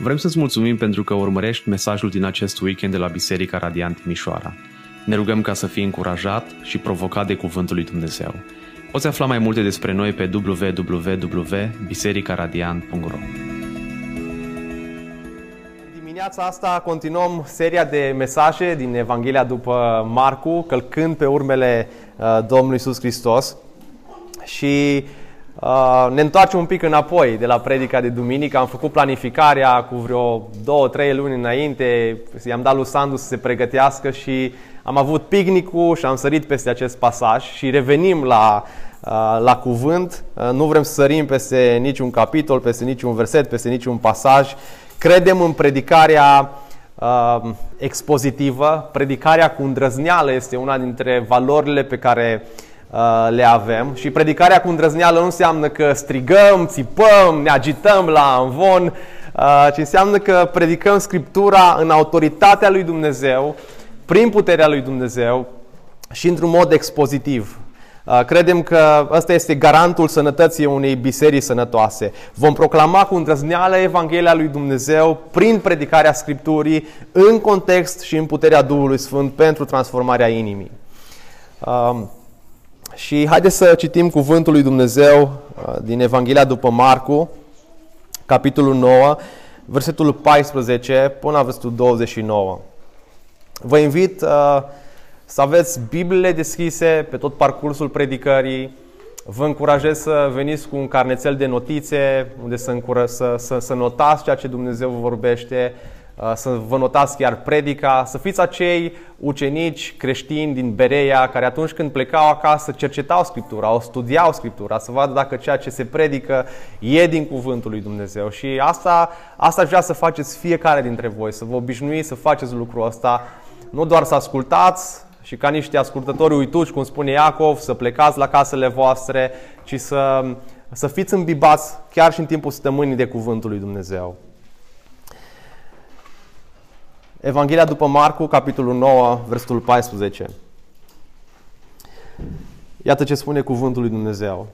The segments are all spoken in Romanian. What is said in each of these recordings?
Vrem să-ți mulțumim pentru că urmărești mesajul din acest weekend de la Biserica Radiant Mișoara. Ne rugăm ca să fii încurajat și provocat de Cuvântul lui Dumnezeu. Poți afla mai multe despre noi pe www.bisericaradiant.ro Dimineața asta continuăm seria de mesaje din Evanghelia după Marcu, călcând pe urmele uh, Domnului Isus Hristos. Și Uh, ne întoarcem un pic înapoi de la predica de duminică. Am făcut planificarea cu vreo două, trei luni înainte. I-am dat lui Sandu să se pregătească și am avut picnicul și am sărit peste acest pasaj și revenim la, uh, la cuvânt. Uh, nu vrem să sărim peste niciun capitol, peste niciun verset, peste niciun pasaj. Credem în predicarea uh, expozitivă. Predicarea cu îndrăzneală este una dintre valorile pe care uh, Uh, le avem și predicarea cu îndrăzneală nu înseamnă că strigăm, țipăm, ne agităm la învon, uh, ci înseamnă că predicăm Scriptura în autoritatea lui Dumnezeu, prin puterea lui Dumnezeu și într-un mod expozitiv. Uh, credem că ăsta este garantul sănătății unei biserici sănătoase. Vom proclama cu îndrăzneală Evanghelia lui Dumnezeu prin predicarea Scripturii în context și în puterea Duhului Sfânt pentru transformarea inimii. Și haideți să citim cuvântul lui Dumnezeu uh, din Evanghelia după Marcu, capitolul 9, versetul 14 până la versetul 29. Vă invit uh, să aveți Bibliile deschise pe tot parcursul predicării. Vă încurajez să veniți cu un carnețel de notițe unde să, încură, să, să, să notați ceea ce Dumnezeu vă vorbește Uh, să vă notați chiar predica, să fiți acei ucenici creștini din Bereia care atunci când plecau acasă cercetau Scriptura, o studiau Scriptura, să vadă dacă ceea ce se predică e din Cuvântul lui Dumnezeu. Și asta, asta aș vrea să faceți fiecare dintre voi, să vă obișnuiți să faceți lucrul ăsta, nu doar să ascultați și ca niște ascultători uituci, cum spune Iacov, să plecați la casele voastre, ci să, să fiți îmbibați chiar și în timpul stămânii de Cuvântul lui Dumnezeu. Evanghelia după Marcu, capitolul 9, versetul 14. Iată ce spune cuvântul lui Dumnezeu.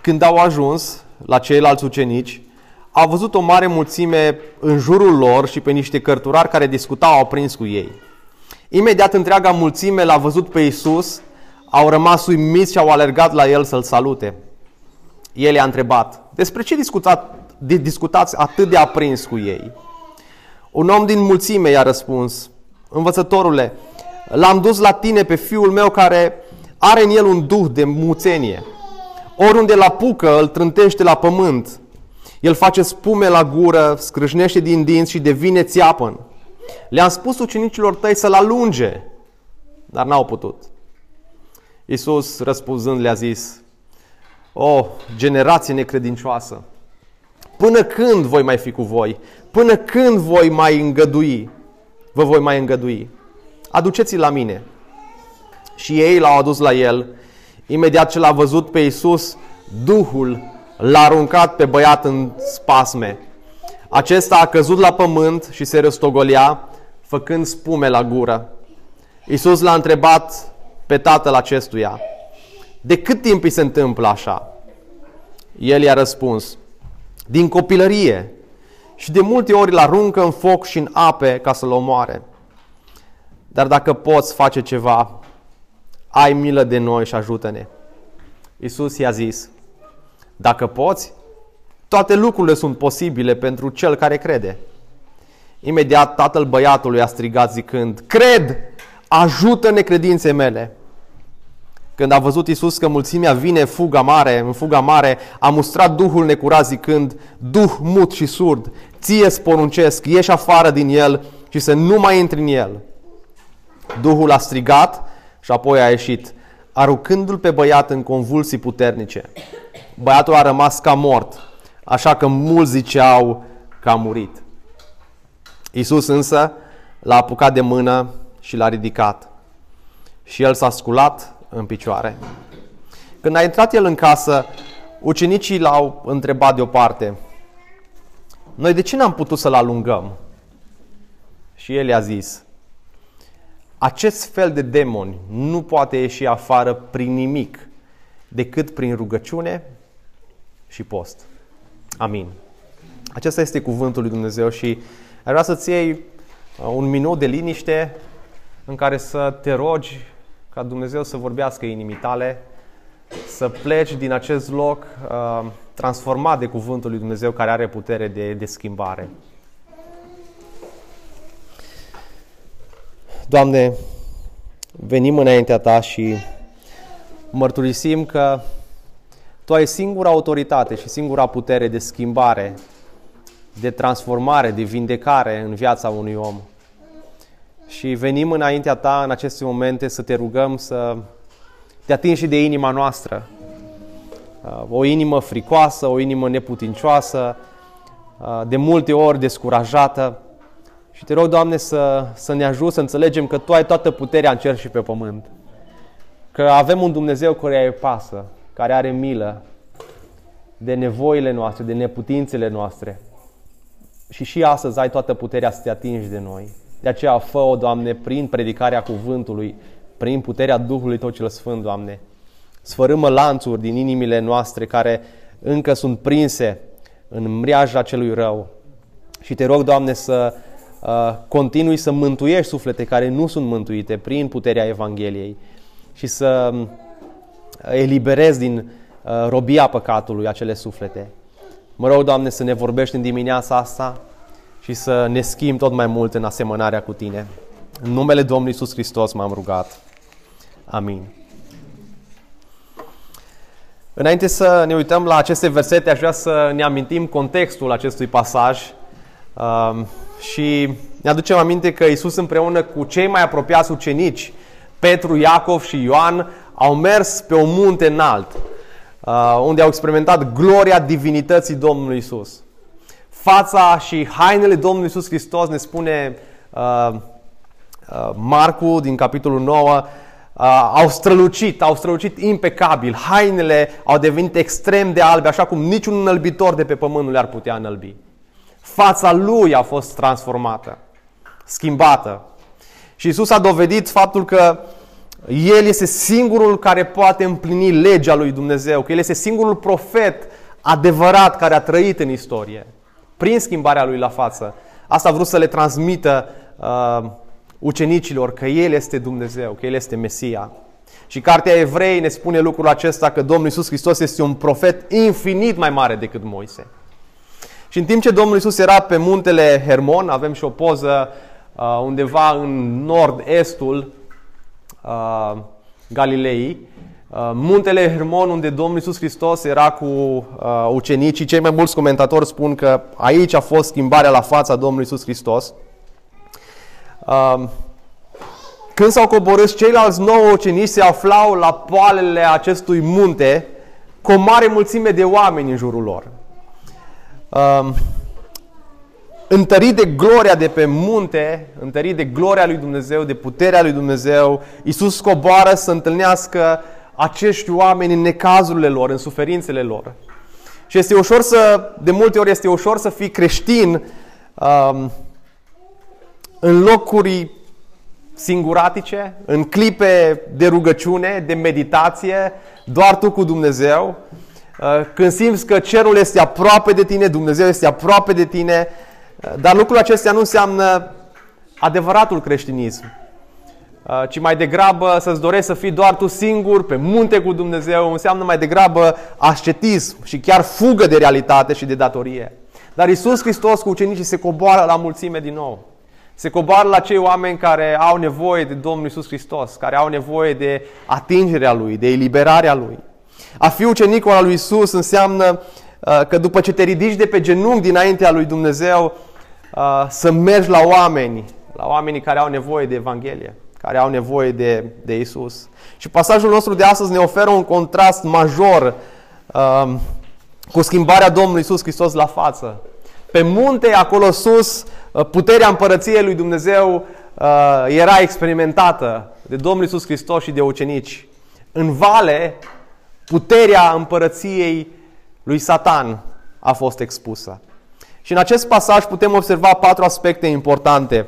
Când au ajuns la ceilalți ucenici, au văzut o mare mulțime în jurul lor și pe niște cărturari care discutau au prins cu ei. Imediat întreaga mulțime l-a văzut pe Isus, au rămas uimiți și au alergat la el să-l salute. El i-a întrebat, despre ce discutați atât de aprins cu ei? Un om din mulțime i-a răspuns, învățătorule, l-am dus la tine pe fiul meu care are în el un duh de muțenie. Oriunde la pucă îl trântește la pământ. El face spume la gură, scrâșnește din dinți și devine țiapăn. Le-am spus ucenicilor tăi să-l alunge, dar n-au putut. Iisus răspunzând le-a zis, O, generație necredincioasă, până când voi mai fi cu voi? Până când voi mai îngădui? Vă voi mai îngădui? Aduceți-l la mine. Și ei l-au adus la el. Imediat ce l-a văzut pe Iisus, Duhul l-a aruncat pe băiat în spasme. Acesta a căzut la pământ și se răstogolea, făcând spume la gură. Iisus l-a întrebat pe tatăl acestuia, de cât timp îi se întâmplă așa? El i-a răspuns, din copilărie și de multe ori îl aruncă în foc și în ape ca să-l omoare. Dar dacă poți face ceva, ai milă de noi și ajută-ne. Iisus i-a zis, dacă poți, toate lucrurile sunt posibile pentru cel care crede. Imediat tatăl băiatului a strigat zicând, cred, ajută-ne credințe mele. Când a văzut Isus că mulțimea vine fuga mare, în fuga mare, a mustrat Duhul necurat zicând, Duh mut și surd, ție sporuncesc, ieși afară din el și să nu mai intri în el. Duhul a strigat și apoi a ieșit, aruncându-l pe băiat în convulsii puternice. Băiatul a rămas ca mort, așa că mulți ziceau că a murit. Isus însă l-a apucat de mână și l-a ridicat. Și el s-a sculat în picioare. Când a intrat el în casă, ucenicii l-au întrebat deoparte, noi de ce n-am putut să-l alungăm? Și el i-a zis, acest fel de demoni nu poate ieși afară prin nimic, decât prin rugăciune și post. Amin. Acesta este cuvântul lui Dumnezeu și aș vrea să-ți iei uh, un minut de liniște în care să te rogi ca Dumnezeu să vorbească inimii tale, să pleci din acest loc uh, transformat de cuvântul lui Dumnezeu care are putere de, de schimbare. Doamne, venim înaintea Ta și mărturisim că Tu ai singura autoritate și singura putere de schimbare, de transformare, de vindecare în viața unui om. Și venim înaintea Ta în aceste momente să te rugăm să te atingi și de inima noastră. O inimă fricoasă, o inimă neputincioasă, de multe ori descurajată, și te rog, Doamne, să, să ne ajut să înțelegem că Tu ai toată puterea în cer și pe pământ. Că avem un Dumnezeu care îi pasă, care are milă de nevoile noastre, de neputințele noastre. Și și astăzi ai toată puterea să te atingi de noi. De aceea fă-o, Doamne, prin predicarea cuvântului, prin puterea Duhului Tău cel Sfânt, Doamne. Sfărâmă lanțuri din inimile noastre care încă sunt prinse în mriaja celui rău. Și te rog, Doamne, să Uh, continui să mântuiești suflete care nu sunt mântuite prin puterea Evangheliei și să um, eliberezi din uh, robia păcatului acele suflete. Mă rog, Doamne, să ne vorbești în dimineața asta și să ne schimbi tot mai mult în asemănarea cu Tine. În numele Domnului Iisus Hristos m-am rugat. Amin. Înainte să ne uităm la aceste versete, aș vrea să ne amintim contextul acestui pasaj. Um, și ne aducem aminte că Isus împreună cu cei mai apropiați ucenici, Petru, Iacov și Ioan, au mers pe un munte înalt, uh, unde au experimentat gloria divinității Domnului Isus. Fața și hainele Domnului Isus Hristos ne spune uh, uh, Marcu din capitolul 9, uh, au strălucit, au strălucit impecabil. Hainele au devenit extrem de albe, așa cum niciun înălbitor de pe pământ nu le-ar putea înălbi. Fața lui a fost transformată, schimbată. Și Isus a dovedit faptul că El este singurul care poate împlini legea lui Dumnezeu, că El este singurul profet adevărat care a trăit în istorie, prin schimbarea lui la față. Asta a vrut să le transmită uh, ucenicilor că El este Dumnezeu, că El este Mesia. Și Cartea Evrei ne spune lucrul acesta că Domnul Isus Hristos este un profet infinit mai mare decât Moise. Și în timp ce Domnul Isus era pe muntele Hermon, avem și o poză uh, undeva în nord-estul uh, Galilei, uh, muntele Hermon unde Domnul Isus Hristos era cu uh, ucenicii. Cei mai mulți comentatori spun că aici a fost schimbarea la fața Domnului Isus Hristos. Uh, când s-au coborât ceilalți nouă ucenici se aflau la poalele acestui munte cu o mare mulțime de oameni în jurul lor um, întărit de gloria de pe munte, întărit de gloria lui Dumnezeu, de puterea lui Dumnezeu, Iisus coboară să întâlnească acești oameni în necazurile lor, în suferințele lor. Și este ușor să, de multe ori este ușor să fii creștin um, în locuri singuratice, în clipe de rugăciune, de meditație, doar tu cu Dumnezeu, Uh, când simți că cerul este aproape de tine, Dumnezeu este aproape de tine, uh, dar lucrul acesta nu înseamnă adevăratul creștinism, uh, ci mai degrabă să-ți dorești să fii doar tu singur pe munte cu Dumnezeu, înseamnă mai degrabă ascetism și chiar fugă de realitate și de datorie. Dar Isus Hristos cu ucenicii se coboară la mulțime din nou. Se coboară la cei oameni care au nevoie de Domnul Isus Hristos, care au nevoie de atingerea Lui, de eliberarea Lui. A fi ucenicul al lui Isus înseamnă uh, că după ce te ridici de pe genunchi dinaintea lui Dumnezeu, uh, să mergi la oameni, la oamenii care au nevoie de Evanghelie, care au nevoie de, de Isus. Și pasajul nostru de astăzi ne oferă un contrast major uh, cu schimbarea Domnului Isus Hristos la față. Pe munte, acolo sus, puterea împărăției lui Dumnezeu era experimentată de Domnul Isus Hristos și de ucenici. În vale, puterea împărăției lui Satan a fost expusă. Și în acest pasaj putem observa patru aspecte importante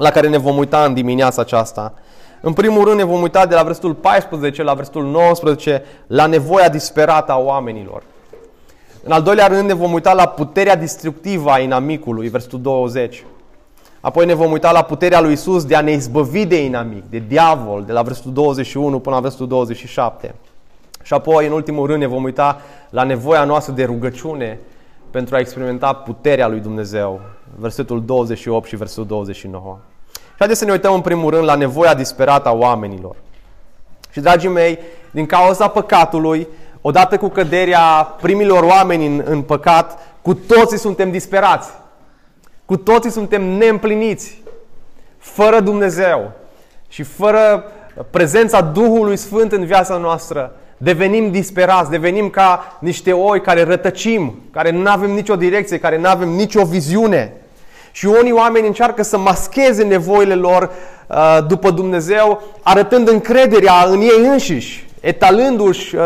la care ne vom uita în dimineața aceasta. În primul rând ne vom uita de la versetul 14 la versetul 19 la nevoia disperată a oamenilor. În al doilea rând ne vom uita la puterea destructivă a inamicului, versetul 20. Apoi ne vom uita la puterea lui Isus de a ne izbăvi de inamic, de diavol, de la versetul 21 până la versetul 27. Și apoi, în ultimul rând, ne vom uita la nevoia noastră de rugăciune pentru a experimenta puterea lui Dumnezeu, versetul 28 și versetul 29. Și haideți să ne uităm în primul rând la nevoia disperată a oamenilor. Și, dragii mei, din cauza păcatului, odată cu căderea primilor oameni în, în păcat, cu toții suntem disperați. Cu toții suntem neîmpliniți, fără Dumnezeu și fără prezența Duhului Sfânt în viața noastră. Devenim disperați, devenim ca niște oi care rătăcim, care nu avem nicio direcție, care nu avem nicio viziune. Și unii oameni încearcă să mascheze nevoile lor uh, după Dumnezeu, arătând încrederea în ei înșiși, etalându-și uh,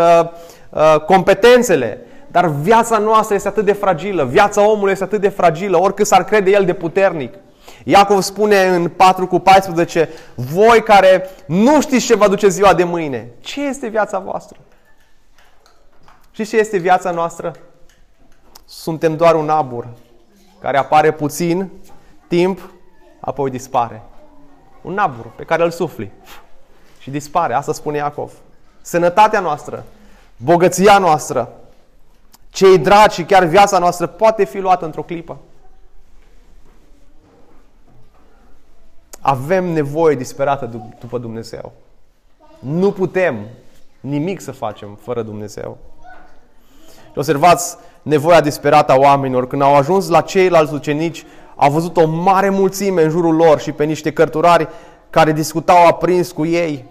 uh, competențele. Dar viața noastră este atât de fragilă, viața omului este atât de fragilă, oricât s-ar crede el de puternic. Iacov spune în 4 cu 14, voi care nu știți ce va duce ziua de mâine, ce este viața voastră? Și ce este viața noastră? Suntem doar un abur care apare puțin timp, apoi dispare. Un abur pe care îl sufli și dispare. Asta spune Iacov. Sănătatea noastră, bogăția noastră, cei dragi și chiar viața noastră poate fi luată într-o clipă. Avem nevoie disperată după Dumnezeu. Nu putem nimic să facem fără Dumnezeu. Și observați nevoia disperată a oamenilor. Când au ajuns la ceilalți ucenici, au văzut o mare mulțime în jurul lor și pe niște cărturari care discutau aprins cu ei.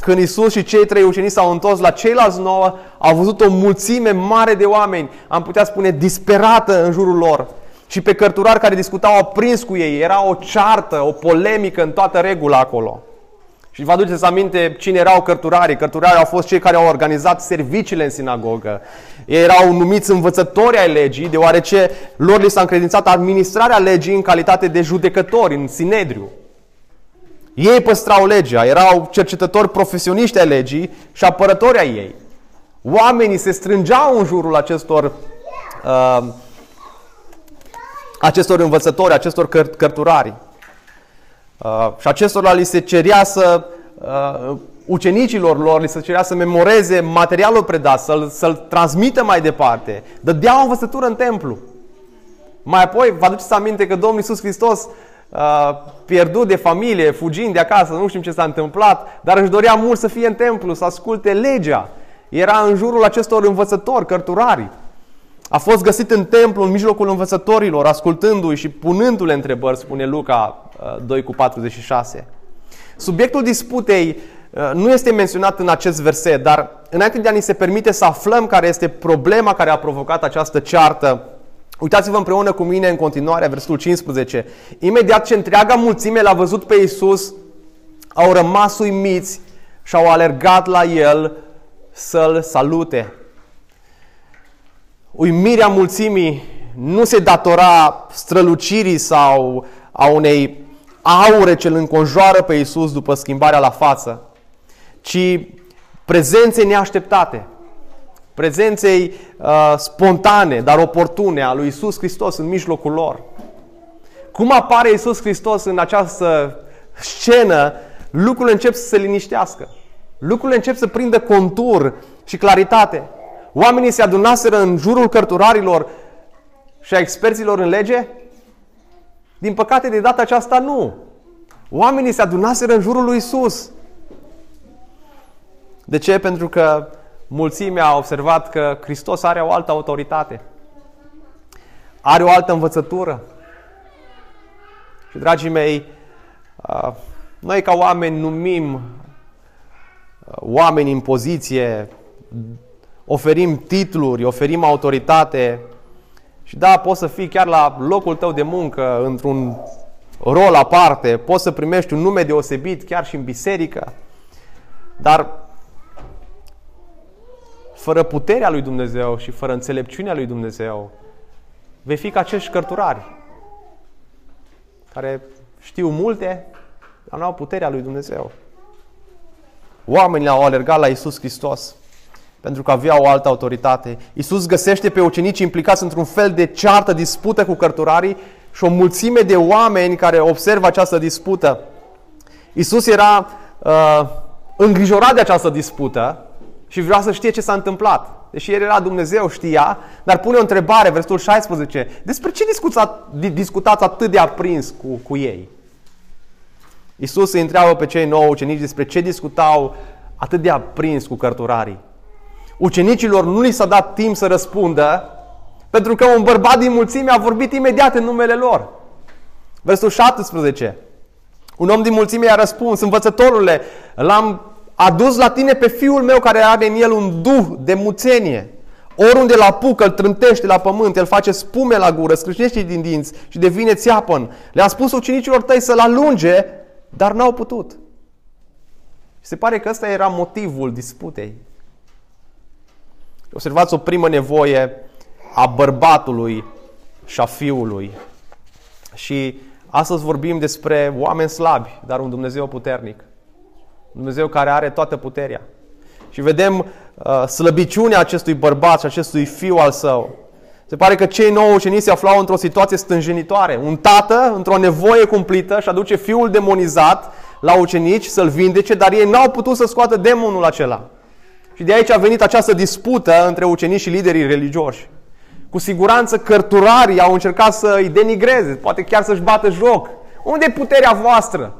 Când Isus și cei trei ucenici s-au întors la ceilalți nouă, au văzut o mulțime mare de oameni, am putea spune disperată în jurul lor. Și pe cărturari care discutau aprins cu ei. Era o ceartă, o polemică în toată regula acolo. Și vă aduceți aminte cine erau cărturarii. Cărturarii au fost cei care au organizat serviciile în sinagogă. Ei erau numiți învățători ai legii, deoarece lor li s-a încredințat administrarea legii în calitate de judecători în Sinedriu. Ei păstrau legea, erau cercetători profesioniști ai legii și apărători ai ei. Oamenii se strângeau în jurul acestor, uh, acestor învățători, acestor căr- cărturari. Uh, și acestora li se cerea să, uh, ucenicilor lor, li se cerea să memoreze materialul predat, să-l, să-l transmită mai departe. Dădea o învățătură în templu. Mai apoi, vă aduceți aminte că Domnul Iisus Hristos uh, pierdut de familie, fugind de acasă, nu știm ce s-a întâmplat, dar își dorea mult să fie în templu, să asculte legea. Era în jurul acestor învățători, cărturari. A fost găsit în templu, în mijlocul învățătorilor, ascultându-i și punându-le întrebări, spune Luca 2 uh, cu 46. Subiectul disputei uh, nu este menționat în acest verset, dar înainte de a ni se permite să aflăm care este problema care a provocat această ceartă, uitați-vă împreună cu mine în continuare, versetul 15. Imediat ce întreaga mulțime l-a văzut pe Isus, au rămas uimiți și au alergat la el să-l salute. Uimirea mulțimii nu se datora strălucirii sau a unei aure ce îl înconjoară pe Isus după schimbarea la față, ci prezenței neașteptate, prezenței uh, spontane, dar oportune a lui Isus Hristos în mijlocul lor. Cum apare Isus Hristos în această scenă, lucrurile încep să se liniștească. Lucrurile încep să prindă contur și claritate. Oamenii se adunaseră în jurul cărturarilor și a experților în lege? Din păcate, de data aceasta nu. Oamenii se adunaseră în jurul lui Isus. De ce? Pentru că mulțimea a observat că Hristos are o altă autoritate. Are o altă învățătură. Și, dragii mei, noi ca oameni numim oameni în poziție, oferim titluri, oferim autoritate. Și da, poți să fii chiar la locul tău de muncă, într-un rol aparte, poți să primești un nume deosebit chiar și în biserică, dar fără puterea lui Dumnezeu și fără înțelepciunea lui Dumnezeu, vei fi ca acești cărturari care știu multe, dar nu au puterea lui Dumnezeu. Oamenii au alergat la Isus Hristos pentru că avea o altă autoritate. Iisus găsește pe ucenici implicați într-un fel de ceartă, dispută cu cărturarii și o mulțime de oameni care observă această dispută. Iisus era uh, îngrijorat de această dispută și vrea să știe ce s-a întâmplat. Deși el era Dumnezeu, știa, dar pune o întrebare, versetul 16. Despre ce discutați atât de aprins cu, cu ei? Iisus îi întreabă pe cei nouă ucenici despre ce discutau atât de aprins cu cărturarii. Ucenicilor nu li s-a dat timp să răspundă, pentru că un bărbat din mulțime a vorbit imediat în numele lor. Versul 17. Un om din mulțime i-a răspuns, învățătorule, l-am adus la tine pe fiul meu care are în el un duh de muțenie. Oriunde la apucă, îl trântește la pământ, el face spume la gură, scrâșnește din dinți și devine țeapăn. Le-a spus ucenicilor tăi să-l alunge, dar n-au putut. Și se pare că ăsta era motivul disputei. Observați o primă nevoie a bărbatului și a fiului. Și astăzi vorbim despre oameni slabi, dar un Dumnezeu puternic. Dumnezeu care are toată puterea. Și vedem uh, slăbiciunea acestui bărbat și acestui fiu al său. Se pare că cei nouă ucenici se aflau într-o situație stânjenitoare. Un tată, într-o nevoie cumplită, și aduce fiul demonizat la ucenici să-l vindece, dar ei n-au putut să scoată demonul acela. Și de aici a venit această dispută între ucenici și liderii religioși. Cu siguranță cărturarii au încercat să îi denigreze, poate chiar să-și bată joc. Unde e puterea voastră?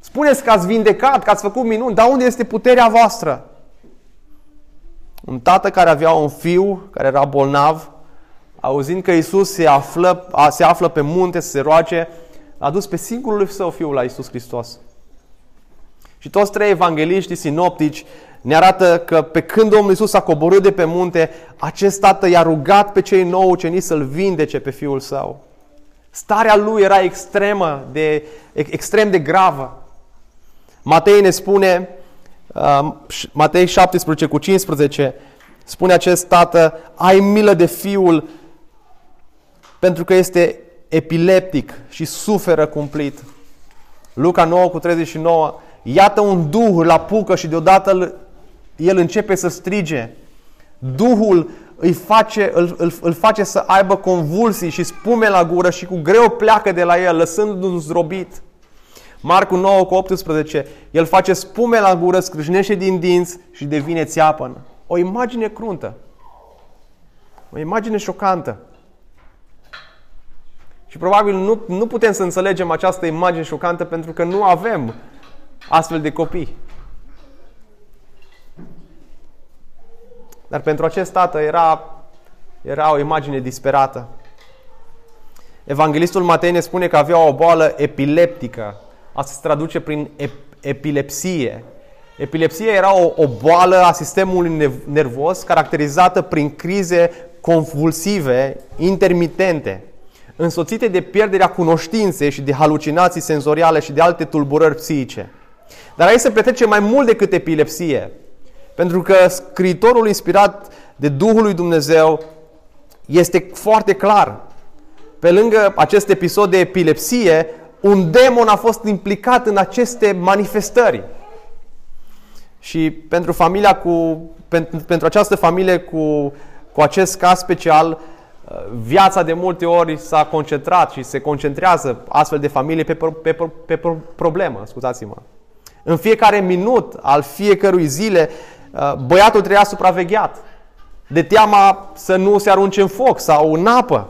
Spuneți că ați vindecat, că ați făcut minuni, dar unde este puterea voastră? Un tată care avea un fiu care era bolnav, auzind că Isus se află, se află pe munte să se roage, a dus pe singurul său fiu la Isus Hristos. Și toți trei evangeliști sinoptici ne arată că pe când Domnul Isus a coborât de pe munte, acest tată i-a rugat pe cei nouă ucenici să-l vindece pe fiul său. Starea lui era extremă de, extrem de gravă. Matei ne spune, uh, Matei 17 cu 15, spune acest tată, ai milă de fiul pentru că este epileptic și suferă cumplit. Luca 9 cu 39, iată un duh îl apucă și deodată el începe să strige. Duhul îi face, îl, îl, îl face să aibă convulsii și spume la gură și cu greu pleacă de la el, lăsându-l zdrobit. Marcu 9 cu 18, el face spume la gură, scrâșnește din dinți și devine țeapăn. O imagine cruntă. O imagine șocantă. Și probabil nu, nu putem să înțelegem această imagine șocantă pentru că nu avem astfel de copii. Dar pentru acest tată era, era o imagine disperată. Evanghelistul Matei ne spune că avea o boală epileptică. Asta se traduce prin ep- epilepsie. Epilepsia era o, o boală a sistemului nervos caracterizată prin crize convulsive, intermitente, însoțite de pierderea cunoștinței și de halucinații senzoriale și de alte tulburări psihice. Dar aici se petrece mai mult decât epilepsie. Pentru că scriitorul inspirat de Duhul lui Dumnezeu este foarte clar. Pe lângă acest episod de epilepsie, un demon a fost implicat în aceste manifestări. Și pentru familia cu, pentru, pentru această familie cu, cu acest caz special, viața de multe ori s-a concentrat și se concentrează astfel de familie pe, pe, pe, pe problemă, scuzați-mă. În fiecare minut al fiecărui zile, uh, băiatul trebuia supravegheat. De teama să nu se arunce în foc sau în apă.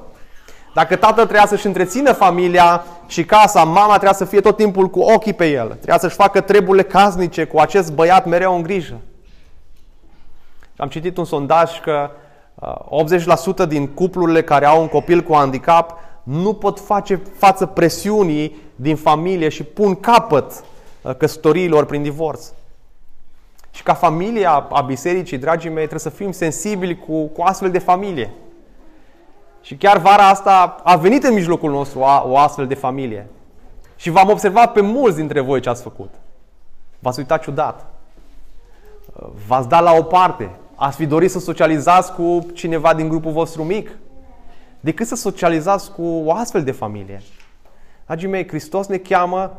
Dacă tatăl trebuia să-și întrețină familia și casa, mama trebuia să fie tot timpul cu ochii pe el. Trebuia să-și facă treburile casnice cu acest băiat mereu în grijă. Am citit un sondaj că 80% din cuplurile care au un copil cu handicap nu pot face față presiunii din familie și pun capăt uh, căsătoriilor prin divorț. Și ca familie a bisericii, dragii mei, trebuie să fim sensibili cu, cu astfel de familie. Și chiar vara asta a venit în mijlocul nostru o, o astfel de familie. Și v-am observat pe mulți dintre voi ce ați făcut. V-ați uitat ciudat. Uh, v-ați dat la o parte. Ați fi dorit să socializați cu cineva din grupul vostru mic? Decât să socializați cu o astfel de familie. Dragii mei, Hristos ne cheamă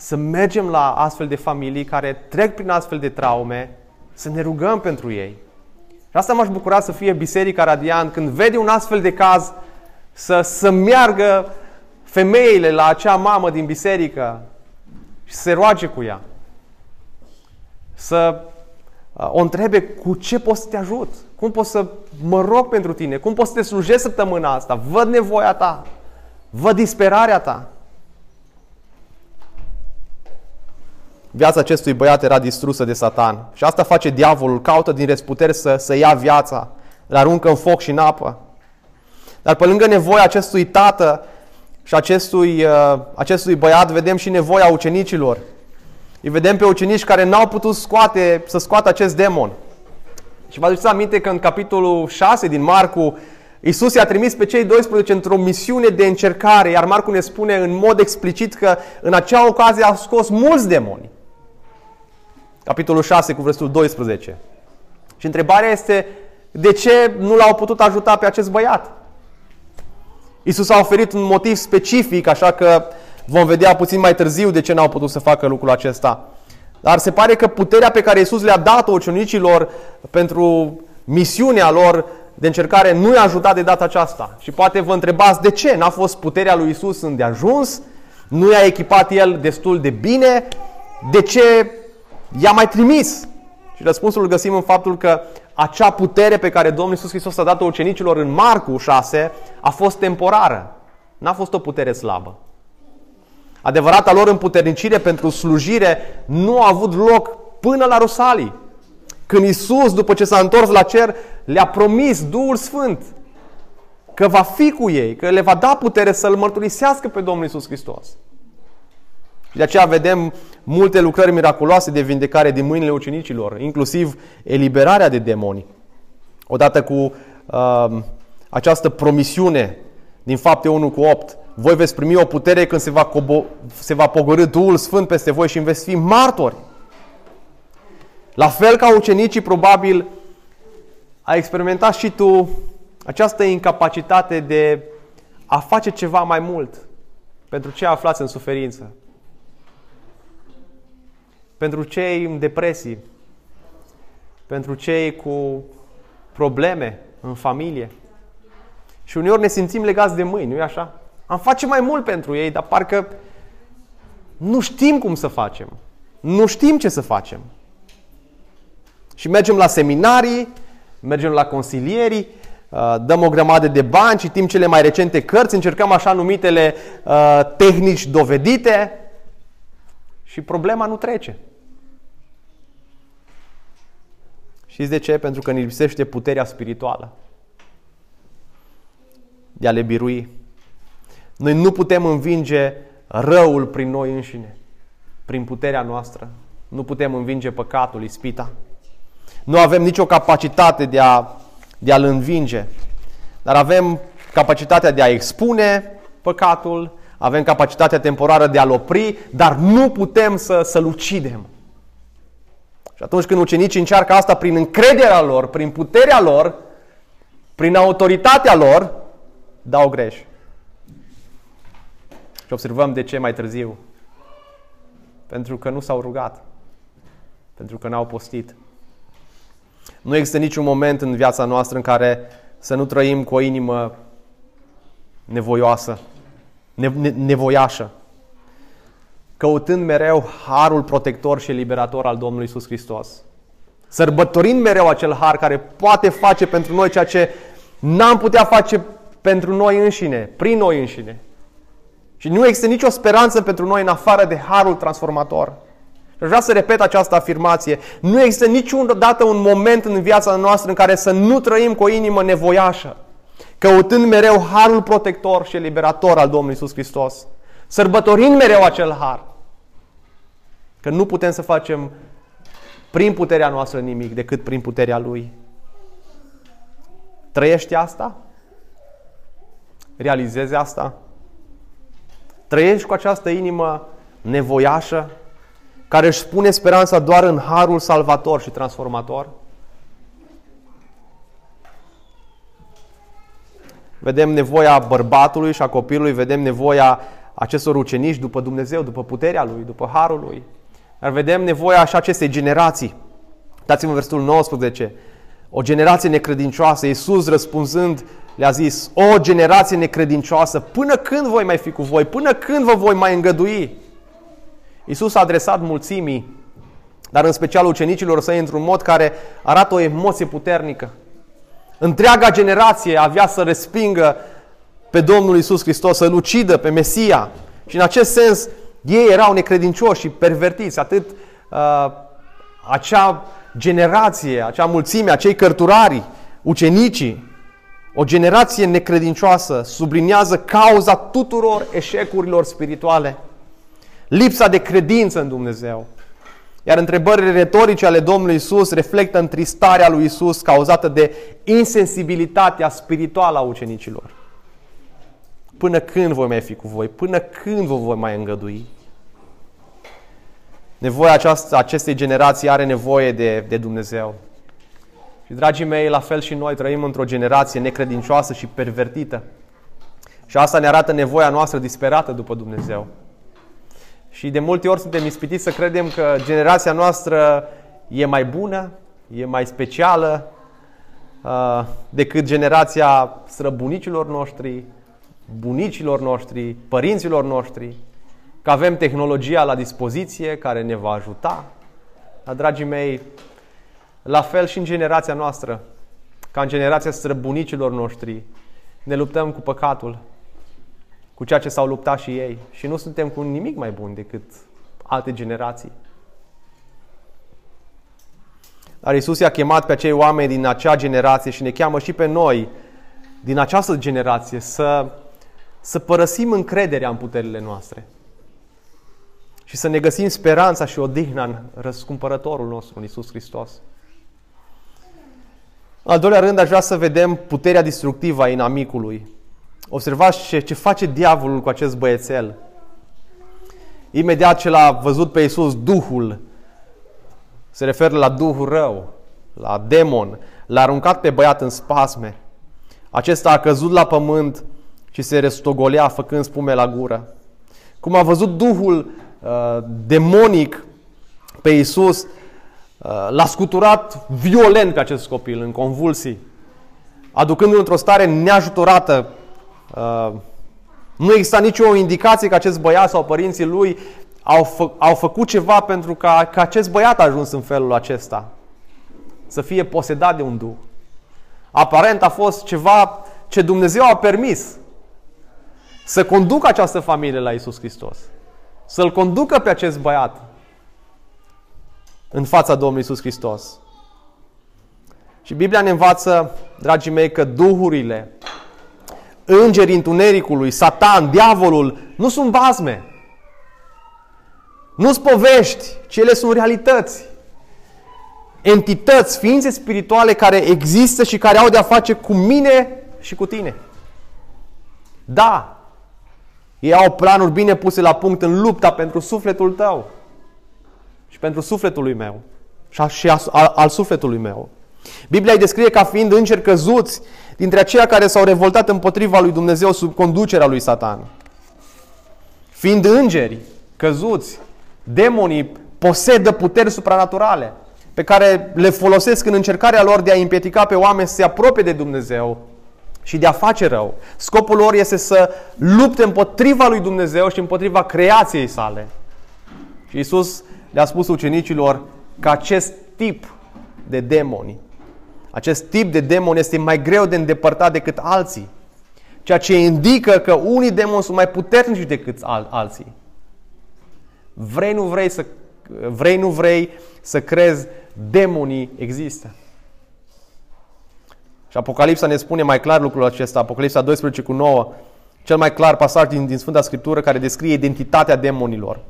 să mergem la astfel de familii care trec prin astfel de traume, Să ne rugăm pentru ei. Și asta m-aș bucura să fie Biserica Radiant când vede un astfel de caz să, să meargă femeile la acea mamă din biserică și să se roage cu ea. Să uh, o întrebe cu ce pot să te ajut, cum pot să mă rog pentru tine, cum pot să te slujesc săptămâna asta, văd nevoia ta, văd disperarea ta. Viața acestui băiat era distrusă de Satan. Și asta face diavolul, caută din răsputeri să, să ia viața, îl aruncă în foc și în apă. Dar pe lângă nevoia acestui tată și acestui, uh, acestui băiat, vedem și nevoia ucenicilor. Îi vedem pe ucenici care n-au putut scoate, să scoată acest demon. Și vă aduceți aminte că în capitolul 6 din Marcu, Iisus i-a trimis pe cei 12 într-o misiune de încercare, iar Marcu ne spune în mod explicit că în acea ocazie a scos mulți demoni. Capitolul 6 cu versetul 12. Și întrebarea este, de ce nu l-au putut ajuta pe acest băiat? Isus a oferit un motiv specific, așa că vom vedea puțin mai târziu de ce n-au putut să facă lucrul acesta. Dar se pare că puterea pe care Isus le-a dat-o ucenicilor pentru misiunea lor de încercare nu i-a ajutat de data aceasta. Și poate vă întrebați de ce n-a fost puterea lui Isus îndeajuns, nu i-a echipat el destul de bine, de ce i-a mai trimis? Și răspunsul îl găsim în faptul că acea putere pe care Domnul Iisus Hristos a dat-o ucenicilor în Marcu 6 a fost temporară. N-a fost o putere slabă. Adevărata lor împuternicire pentru slujire nu a avut loc până la Rosalii. Când Isus, după ce s-a întors la cer, le-a promis Duhul Sfânt că va fi cu ei, că le va da putere să-L mărturisească pe Domnul Isus Hristos. Și de aceea vedem multe lucrări miraculoase de vindecare din mâinile ucenicilor, inclusiv eliberarea de demoni. Odată cu uh, această promisiune din fapte 1 cu 8, voi veți primi o putere când se va, cobo- se va pogorâ Duhul Sfânt peste voi și veți fi martori. La fel ca ucenicii, probabil, ai experimentat și tu această incapacitate de a face ceva mai mult pentru ce aflați în suferință pentru cei în depresii, pentru cei cu probleme în familie. Și uneori ne simțim legați de mâini, nu-i așa? Am face mai mult pentru ei, dar parcă nu știm cum să facem. Nu știm ce să facem. Și mergem la seminarii, mergem la consilierii, uh, dăm o grămadă de bani, citim cele mai recente cărți, încercăm așa numitele uh, tehnici dovedite și problema nu trece. Știți de ce? Pentru că ne lipsește puterea spirituală de a le birui. Noi nu putem învinge răul prin noi înșine, prin puterea noastră. Nu putem învinge păcatul, ispita. Nu avem nicio capacitate de, a, de a-l învinge, dar avem capacitatea de a expune păcatul, avem capacitatea temporară de a-l opri, dar nu putem să, să-l ucidem. Și atunci când ucenicii încearcă asta prin încrederea lor, prin puterea lor, prin autoritatea lor, dau greș. Și observăm de ce mai târziu. Pentru că nu s-au rugat. Pentru că n-au postit. Nu există niciun moment în viața noastră în care să nu trăim cu o inimă nevoioasă, nevoiașă căutând mereu harul protector și liberator al Domnului Isus Hristos. Sărbătorind mereu acel har care poate face pentru noi ceea ce n-am putea face pentru noi înșine, prin noi înșine. Și nu există nicio speranță pentru noi în afară de harul transformator. Și vreau să repet această afirmație. Nu există niciodată un moment în viața noastră în care să nu trăim cu o inimă nevoiașă, căutând mereu harul protector și liberator al Domnului Isus Hristos. Sărbătorind mereu acel har. Că nu putem să facem prin puterea noastră nimic decât prin puterea Lui. Trăiești asta? Realizezi asta? Trăiești cu această inimă nevoiașă care își spune speranța doar în harul salvator și transformator? Vedem nevoia bărbatului și a copilului, vedem nevoia acestor ucenici după Dumnezeu, după puterea Lui, după harul Lui. Dar vedem nevoia așa acestei generații Dați-mă versetul 19. O generație necredincioasă, Iisus răspunzând le-a zis, o generație necredincioasă, până când voi mai fi cu voi? Până când vă voi mai îngădui? Iisus a adresat mulțimii, dar în special ucenicilor săi, într-un mod care arată o emoție puternică. Întreaga generație avea să respingă pe Domnul Iisus Hristos, să-L ucidă pe Mesia. Și în acest sens, ei erau necredincioși și pervertiți. Atât uh, acea generație, acea mulțime, acei cărturari, ucenicii, o generație necredincioasă subliniază cauza tuturor eșecurilor spirituale. Lipsa de credință în Dumnezeu. Iar întrebările retorice ale Domnului Isus reflectă întristarea lui Isus cauzată de insensibilitatea spirituală a ucenicilor. Până când voi mai fi cu voi? Până când vă voi mai îngădui? Nevoia aceasta, acestei generații are nevoie de, de Dumnezeu. Și, dragii mei, la fel și noi trăim într-o generație necredincioasă și pervertită. Și asta ne arată nevoia noastră disperată după Dumnezeu. Și de multe ori suntem ispitiți să credem că generația noastră e mai bună, e mai specială uh, decât generația străbunicilor noștri, bunicilor noștri, părinților noștri, că avem tehnologia la dispoziție care ne va ajuta. Dar, dragii mei, la fel și în generația noastră, ca în generația străbunicilor noștri, ne luptăm cu păcatul, cu ceea ce s-au luptat și ei. Și nu suntem cu nimic mai bun decât alte generații. Dar Isus i-a chemat pe acei oameni din acea generație și ne cheamă și pe noi din această generație să, să părăsim încrederea în puterile noastre și să ne găsim speranța și odihna în răscumpărătorul nostru, în Isus Hristos. În al doilea rând, aș vrea să vedem puterea distructivă a inamicului. Observați ce, ce face diavolul cu acest băiețel. Imediat ce l-a văzut pe Iisus, Duhul, se referă la Duhul rău, la demon, l-a aruncat pe băiat în spasme. Acesta a căzut la pământ și se restogolea făcând spume la gură. Cum a văzut Duhul uh, demonic pe Iisus, uh, l-a scuturat violent pe acest copil în convulsii, aducându-l într-o stare neajutorată Uh, nu exista nicio indicație că acest băiat sau părinții lui au, fă, au făcut ceva pentru ca, ca acest băiat a ajuns în felul acesta. Să fie posedat de un duh. Aparent a fost ceva ce Dumnezeu a permis să conducă această familie la Isus Hristos. Să-l conducă pe acest băiat în fața Domnului Isus Hristos. Și Biblia ne învață, dragii mei, că duhurile îngerii întunericului, satan, diavolul, nu sunt bazme. Nu sunt povești, ci ele sunt realități. Entități, ființe spirituale care există și care au de-a face cu mine și cu tine. Da, ei au planuri bine puse la punct în lupta pentru sufletul tău și pentru sufletul lui meu și al, al sufletului meu. Biblia îi descrie ca fiind îngeri căzuți dintre aceia care s-au revoltat împotriva lui Dumnezeu sub conducerea lui Satan. Fiind îngeri căzuți, demonii posedă puteri supranaturale pe care le folosesc în încercarea lor de a împiedica pe oameni să se apropie de Dumnezeu și de a face rău. Scopul lor este să lupte împotriva lui Dumnezeu și împotriva creației sale. Și Isus le-a spus ucenicilor că acest tip de demoni acest tip de demon este mai greu de îndepărtat decât alții. Ceea ce indică că unii demoni sunt mai puternici decât al- alții. Vrei, nu vrei să, vrei, nu vrei să crezi, demonii există. Și Apocalipsa ne spune mai clar lucrul acesta, Apocalipsa 12 cu 9, cel mai clar pasaj din, din Sfânta Scriptură care descrie identitatea demonilor.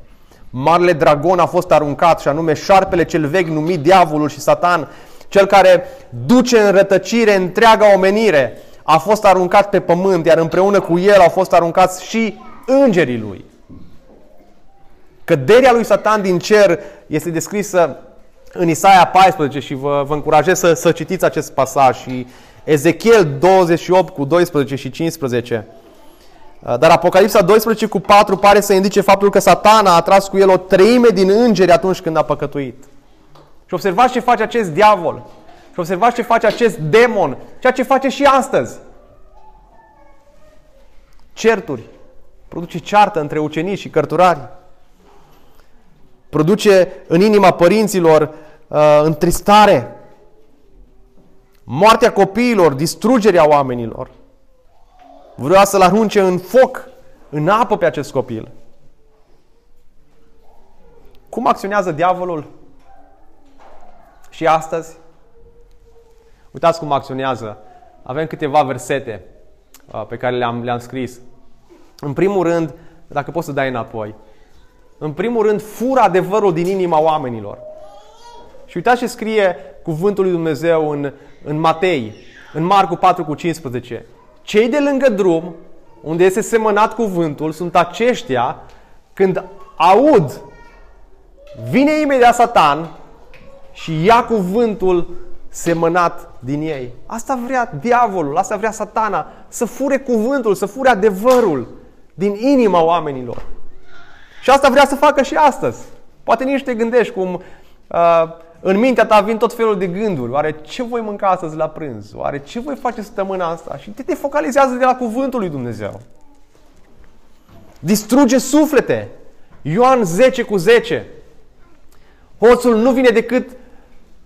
Marele dragon a fost aruncat și anume șarpele cel vechi numit diavolul și satan cel care duce în rătăcire întreaga omenire, a fost aruncat pe pământ, iar împreună cu el au fost aruncați și îngerii lui. Căderea lui Satan din cer este descrisă în Isaia 14 și vă, vă încurajez să, să citiți acest pasaj și Ezechiel 28 cu 12 și 15. Dar Apocalipsa 12 cu 4 pare să indice faptul că satana a tras cu el o treime din îngeri atunci când a păcătuit. Și observați ce face acest diavol. Și observați ce face acest demon. Ceea ce face și astăzi. Certuri. Produce ceartă între ucenici și cărturari. Produce în inima părinților uh, întristare. Moartea copiilor, distrugerea oamenilor. Vrea să-l arunce în foc, în apă pe acest copil. Cum acționează diavolul? Și astăzi? Uitați cum acționează. Avem câteva versete uh, pe care le-am, le-am scris. În primul rând, dacă poți să dai înapoi, în primul rând, fură adevărul din inima oamenilor. Și uitați ce scrie cuvântul lui Dumnezeu în, în Matei, în Marcu 4 cu 15. Cei de lângă drum, unde este semănat cuvântul, sunt aceștia când aud, vine imediat Satan și ia cuvântul semănat din ei. Asta vrea diavolul, asta vrea satana, să fure cuvântul, să fure adevărul din inima oamenilor. Și asta vrea să facă și astăzi. Poate nici te gândești cum uh, în mintea ta vin tot felul de gânduri. Oare ce voi mânca astăzi la prânz? Oare ce voi face săptămâna asta? Și te, te focalizează de la cuvântul lui Dumnezeu. Distruge suflete. Ioan 10 cu 10. Hoțul nu vine decât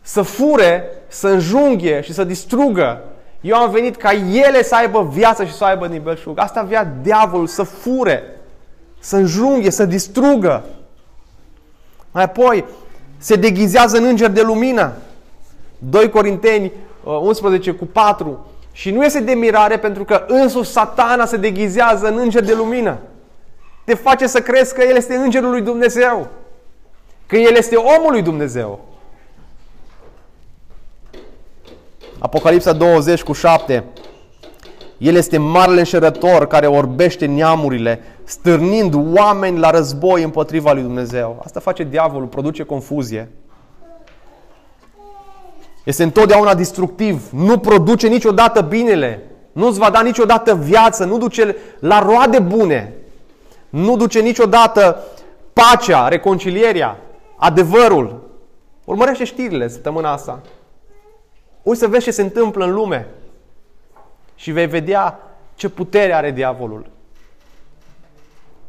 să fure, să înjunghe și să distrugă. Eu am venit ca ele să aibă viață și să aibă din belșug. Asta avea diavolul, să fure, să înjunghe, să distrugă. Mai apoi, se deghizează în înger de lumină. 2 Corinteni 11 uh, cu 4. Și nu este de mirare pentru că însuși satana se deghizează în înger de lumină. Te face să crezi că el este îngerul lui Dumnezeu. Că el este omul lui Dumnezeu. Apocalipsa 20 cu 7. El este marele înșerător care orbește neamurile, stârnind oameni la război împotriva lui Dumnezeu. Asta face diavolul, produce confuzie. Este întotdeauna destructiv, nu produce niciodată binele, nu-ți va da niciodată viață, nu duce la roade bune, nu duce niciodată pacea, reconcilierea, adevărul. Urmărește știrile săptămâna asta. Uite să vezi ce se întâmplă în lume și vei vedea ce putere are diavolul.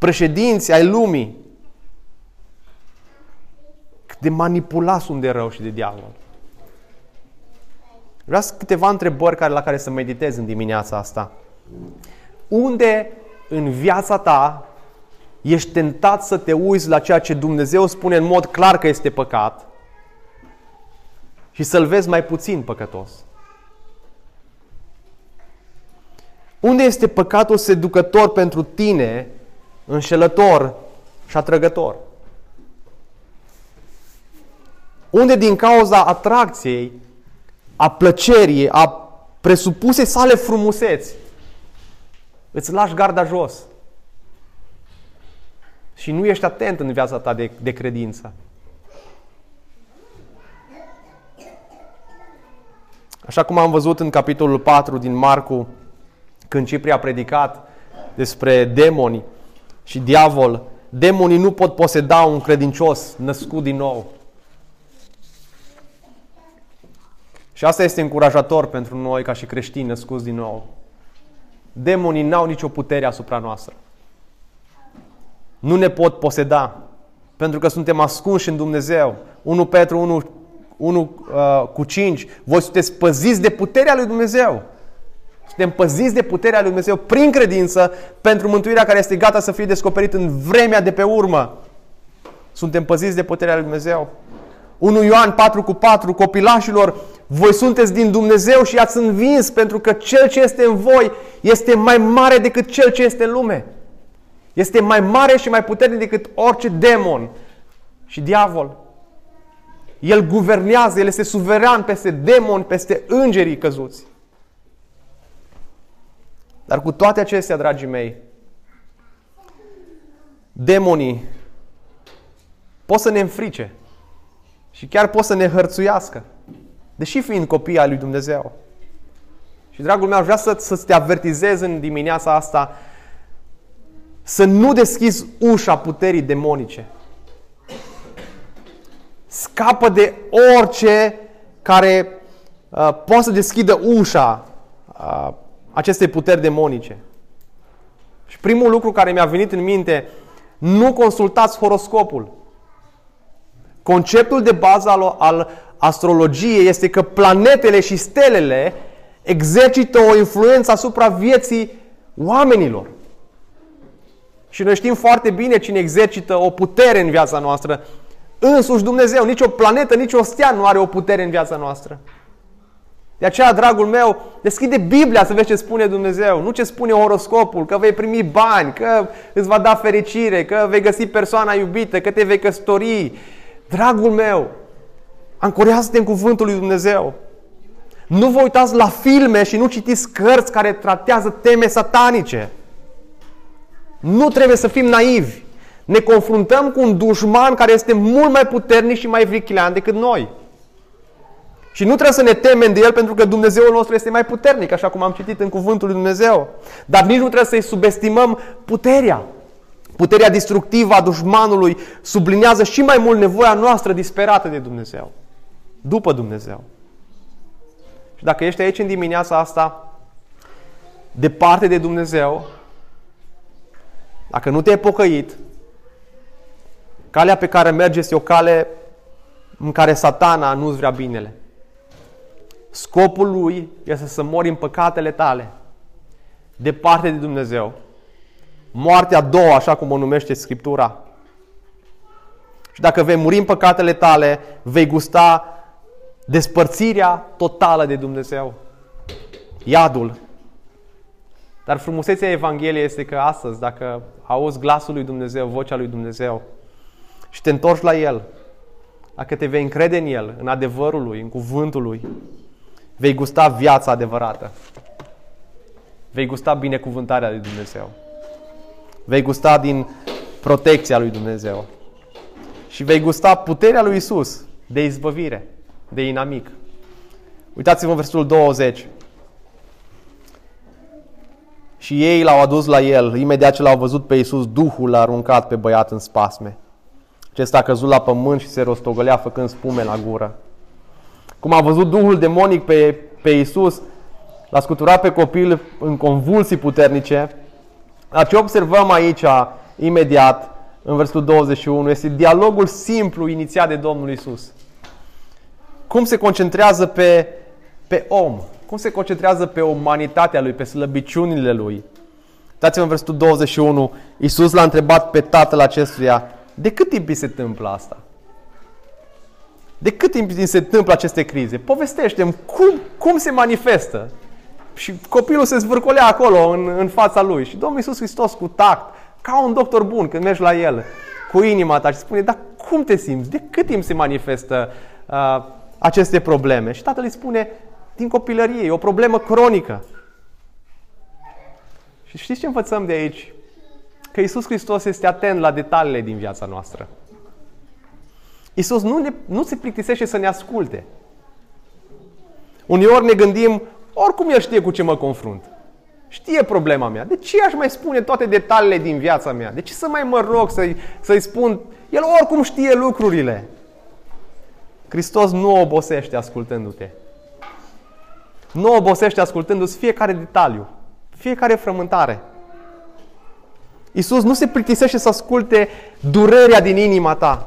Președinți ai lumii, cât de manipulați sunt de rău și de diavol. Vreau să câteva întrebări care, la care să meditez în dimineața asta. Unde în viața ta ești tentat să te uiți la ceea ce Dumnezeu spune în mod clar că este păcat și să-L vezi mai puțin păcătos? Unde este păcatul seducător pentru tine, înșelător și atrăgător? Unde din cauza atracției, a plăcerii, a presupuse sale frumuseți, îți lași garda jos și nu ești atent în viața ta de, de credință. Așa cum am văzut în capitolul 4 din Marcu, când Cipri a predicat despre demoni și diavol, demonii nu pot poseda un credincios născut din nou. Și asta este încurajator pentru noi ca și creștini născuți din nou. Demonii n-au nicio putere asupra noastră. Nu ne pot poseda, pentru că suntem ascunși în Dumnezeu. 1 Petru 1, 1 uh, cu 5. Voi sunteți păziți de puterea lui Dumnezeu. Suntem păziți de puterea lui Dumnezeu prin credință pentru mântuirea care este gata să fie descoperit în vremea de pe urmă. Suntem păziți de puterea lui Dumnezeu. 1 Ioan 4 cu 4, copilașilor, voi sunteți din Dumnezeu și ați învins pentru că cel ce este în voi este mai mare decât cel ce este în lume. Este mai mare și mai puternic decât orice demon și diavol. El guvernează, El este suveran peste demoni, peste îngerii căzuți. Dar cu toate acestea, dragii mei, demonii pot să ne înfrice și chiar pot să ne hărțuiască, deși fiind copii al lui Dumnezeu. Și, dragul meu, vreau să, să te avertizez în dimineața asta să nu deschizi ușa puterii demonice. scapă de orice care uh, poate să deschidă ușa uh, acestei puteri demonice. Și primul lucru care mi-a venit în minte, nu consultați horoscopul. Conceptul de bază al, al astrologiei este că planetele și stelele exercită o influență asupra vieții oamenilor. Și noi știm foarte bine cine exercită o putere în viața noastră. Însuși Dumnezeu, nici o planetă, nici o stea nu are o putere în viața noastră. De aceea, dragul meu, deschide Biblia să vezi ce spune Dumnezeu, nu ce spune horoscopul, că vei primi bani, că îți va da fericire, că vei găsi persoana iubită, că te vei căsători. Dragul meu, ancorează-te în cuvântul lui Dumnezeu. Nu vă uitați la filme și nu citiți cărți care tratează teme satanice. Nu trebuie să fim naivi. Ne confruntăm cu un dușman care este mult mai puternic și mai vichilean decât noi. Și nu trebuie să ne temem de el pentru că Dumnezeul nostru este mai puternic, așa cum am citit în cuvântul lui Dumnezeu. Dar nici nu trebuie să-i subestimăm puterea. Puterea distructivă a dușmanului sublinează și mai mult nevoia noastră disperată de Dumnezeu. După Dumnezeu. Și dacă ești aici în dimineața asta, departe de Dumnezeu, dacă nu te-ai pocăit, calea pe care mergi este o cale în care satana nu-ți vrea binele. Scopul lui este să mori în păcatele tale, departe de Dumnezeu. Moartea a doua, așa cum o numește Scriptura. Și dacă vei muri în păcatele tale, vei gusta despărțirea totală de Dumnezeu. Iadul. Dar frumusețea Evangheliei este că astăzi, dacă auzi glasul lui Dumnezeu, vocea lui Dumnezeu și te întorci la El, dacă te vei încrede în El, în adevărul Lui, în cuvântul Lui, vei gusta viața adevărată. Vei gusta binecuvântarea lui Dumnezeu. Vei gusta din protecția lui Dumnezeu. Și vei gusta puterea lui Isus de izbăvire, de inamic. Uitați-vă în versetul 20. Și ei l-au adus la el. Imediat ce l-au văzut pe Iisus, Duhul l-a aruncat pe băiat în spasme. Acesta a căzut la pământ și se rostogolea făcând spume la gură. Cum a văzut Duhul demonic pe, pe Iisus, l-a scuturat pe copil în convulsii puternice. Dar ce observăm aici, imediat, în versetul 21, este dialogul simplu inițiat de Domnul Iisus. Cum se concentrează pe, pe om, cum se concentrează pe umanitatea lui, pe slăbiciunile lui. Uitați-vă în versetul 21, Iisus l-a întrebat pe tatăl acestuia, de cât timp îi se întâmplă asta? De cât timp se întâmplă aceste crize? Povestește-mi cum, cum se manifestă. Și copilul se zvârcolea acolo în, în fața lui. Și Domnul Iisus Hristos cu tact, ca un doctor bun când mergi la el, cu inima ta și spune, dar cum te simți? De cât timp se manifestă uh, aceste probleme? Și tatăl îi spune, din copilărie, e o problemă cronică. Și știți ce învățăm de aici? Că Isus Hristos este atent la detaliile din viața noastră. Isus nu, ne, nu se plictisește să ne asculte. Uneori ne gândim, oricum El știe cu ce mă confrunt. Știe problema mea. De ce aș mai spune toate detaliile din viața mea? De ce să mai mă rog să-i, să-i spun? El oricum știe lucrurile. Hristos nu obosește ascultându-te. Nu obosește ascultându-ți fiecare detaliu, fiecare frământare. Isus nu se plictisește să asculte durerea din inima ta.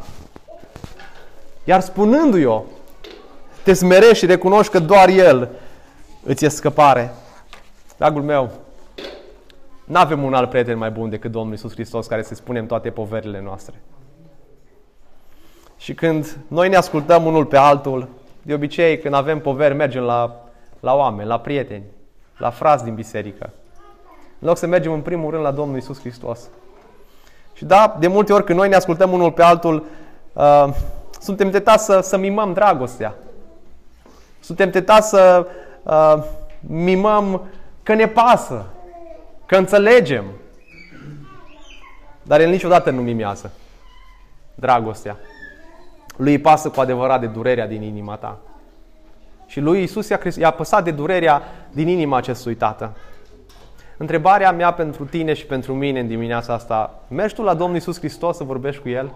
Iar spunându-i-o, te smerești și recunoști că doar El îți e scăpare. Dragul meu, nu avem un alt prieten mai bun decât Domnul Isus Hristos care să spunem toate poverile noastre. Și când noi ne ascultăm unul pe altul, de obicei când avem poveri mergem la, la oameni, la prieteni, la frați din biserică. În loc să mergem în primul rând la Domnul Isus Hristos. Și da, de multe ori când noi ne ascultăm unul pe altul, uh, suntem tentați să, să mimăm dragostea. Suntem tentați să uh, mimăm că ne pasă, că înțelegem. Dar el niciodată nu mimează dragostea. Lui îi pasă cu adevărat de durerea din inima ta. Și lui Isus i-a, i-a păsat de durerea din inima acestui tată. Întrebarea mea pentru tine și pentru mine în dimineața asta, mergi tu la Domnul Isus Hristos să vorbești cu El?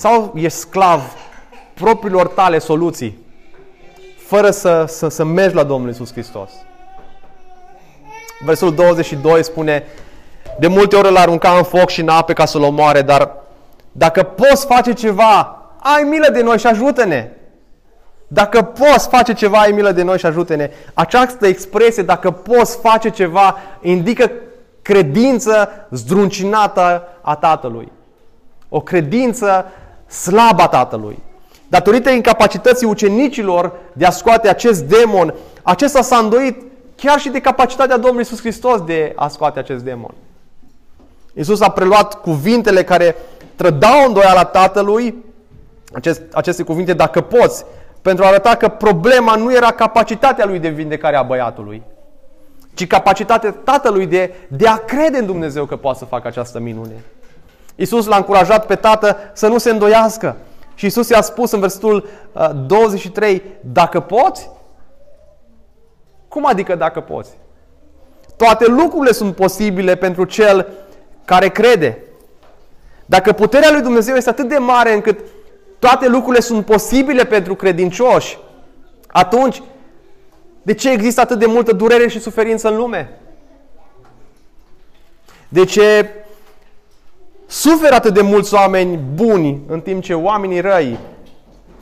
Sau ești sclav propriilor tale soluții, fără să, să, să mergi la Domnul Isus Hristos? Versul 22 spune, de multe ori îl arunca în foc și în ape ca să-l omoare, dar dacă poți face ceva, ai milă de noi și ajută-ne. Dacă poți face ceva, ai milă de noi și ajută-ne. Această expresie, dacă poți face ceva, indică credință zdruncinată a Tatălui. O credință slabă a Tatălui. Datorită incapacității ucenicilor de a scoate acest demon, acesta s-a îndoit chiar și de capacitatea Domnului Isus Hristos de a scoate acest demon. Isus a preluat cuvintele care trădau îndoiala Tatălui, acest, aceste cuvinte, dacă poți, pentru a arăta că problema nu era capacitatea lui de vindecare a băiatului, ci capacitatea tatălui de, de a crede în Dumnezeu că poate să facă această minune. Iisus l-a încurajat pe tată să nu se îndoiască. Și Iisus i-a spus în versetul 23, uh, dacă poți? Cum adică dacă poți? Toate lucrurile sunt posibile pentru cel care crede. Dacă puterea lui Dumnezeu este atât de mare încât toate lucrurile sunt posibile pentru credincioși, atunci de ce există atât de multă durere și suferință în lume? De ce suferă atât de mulți oameni buni în timp ce oamenii răi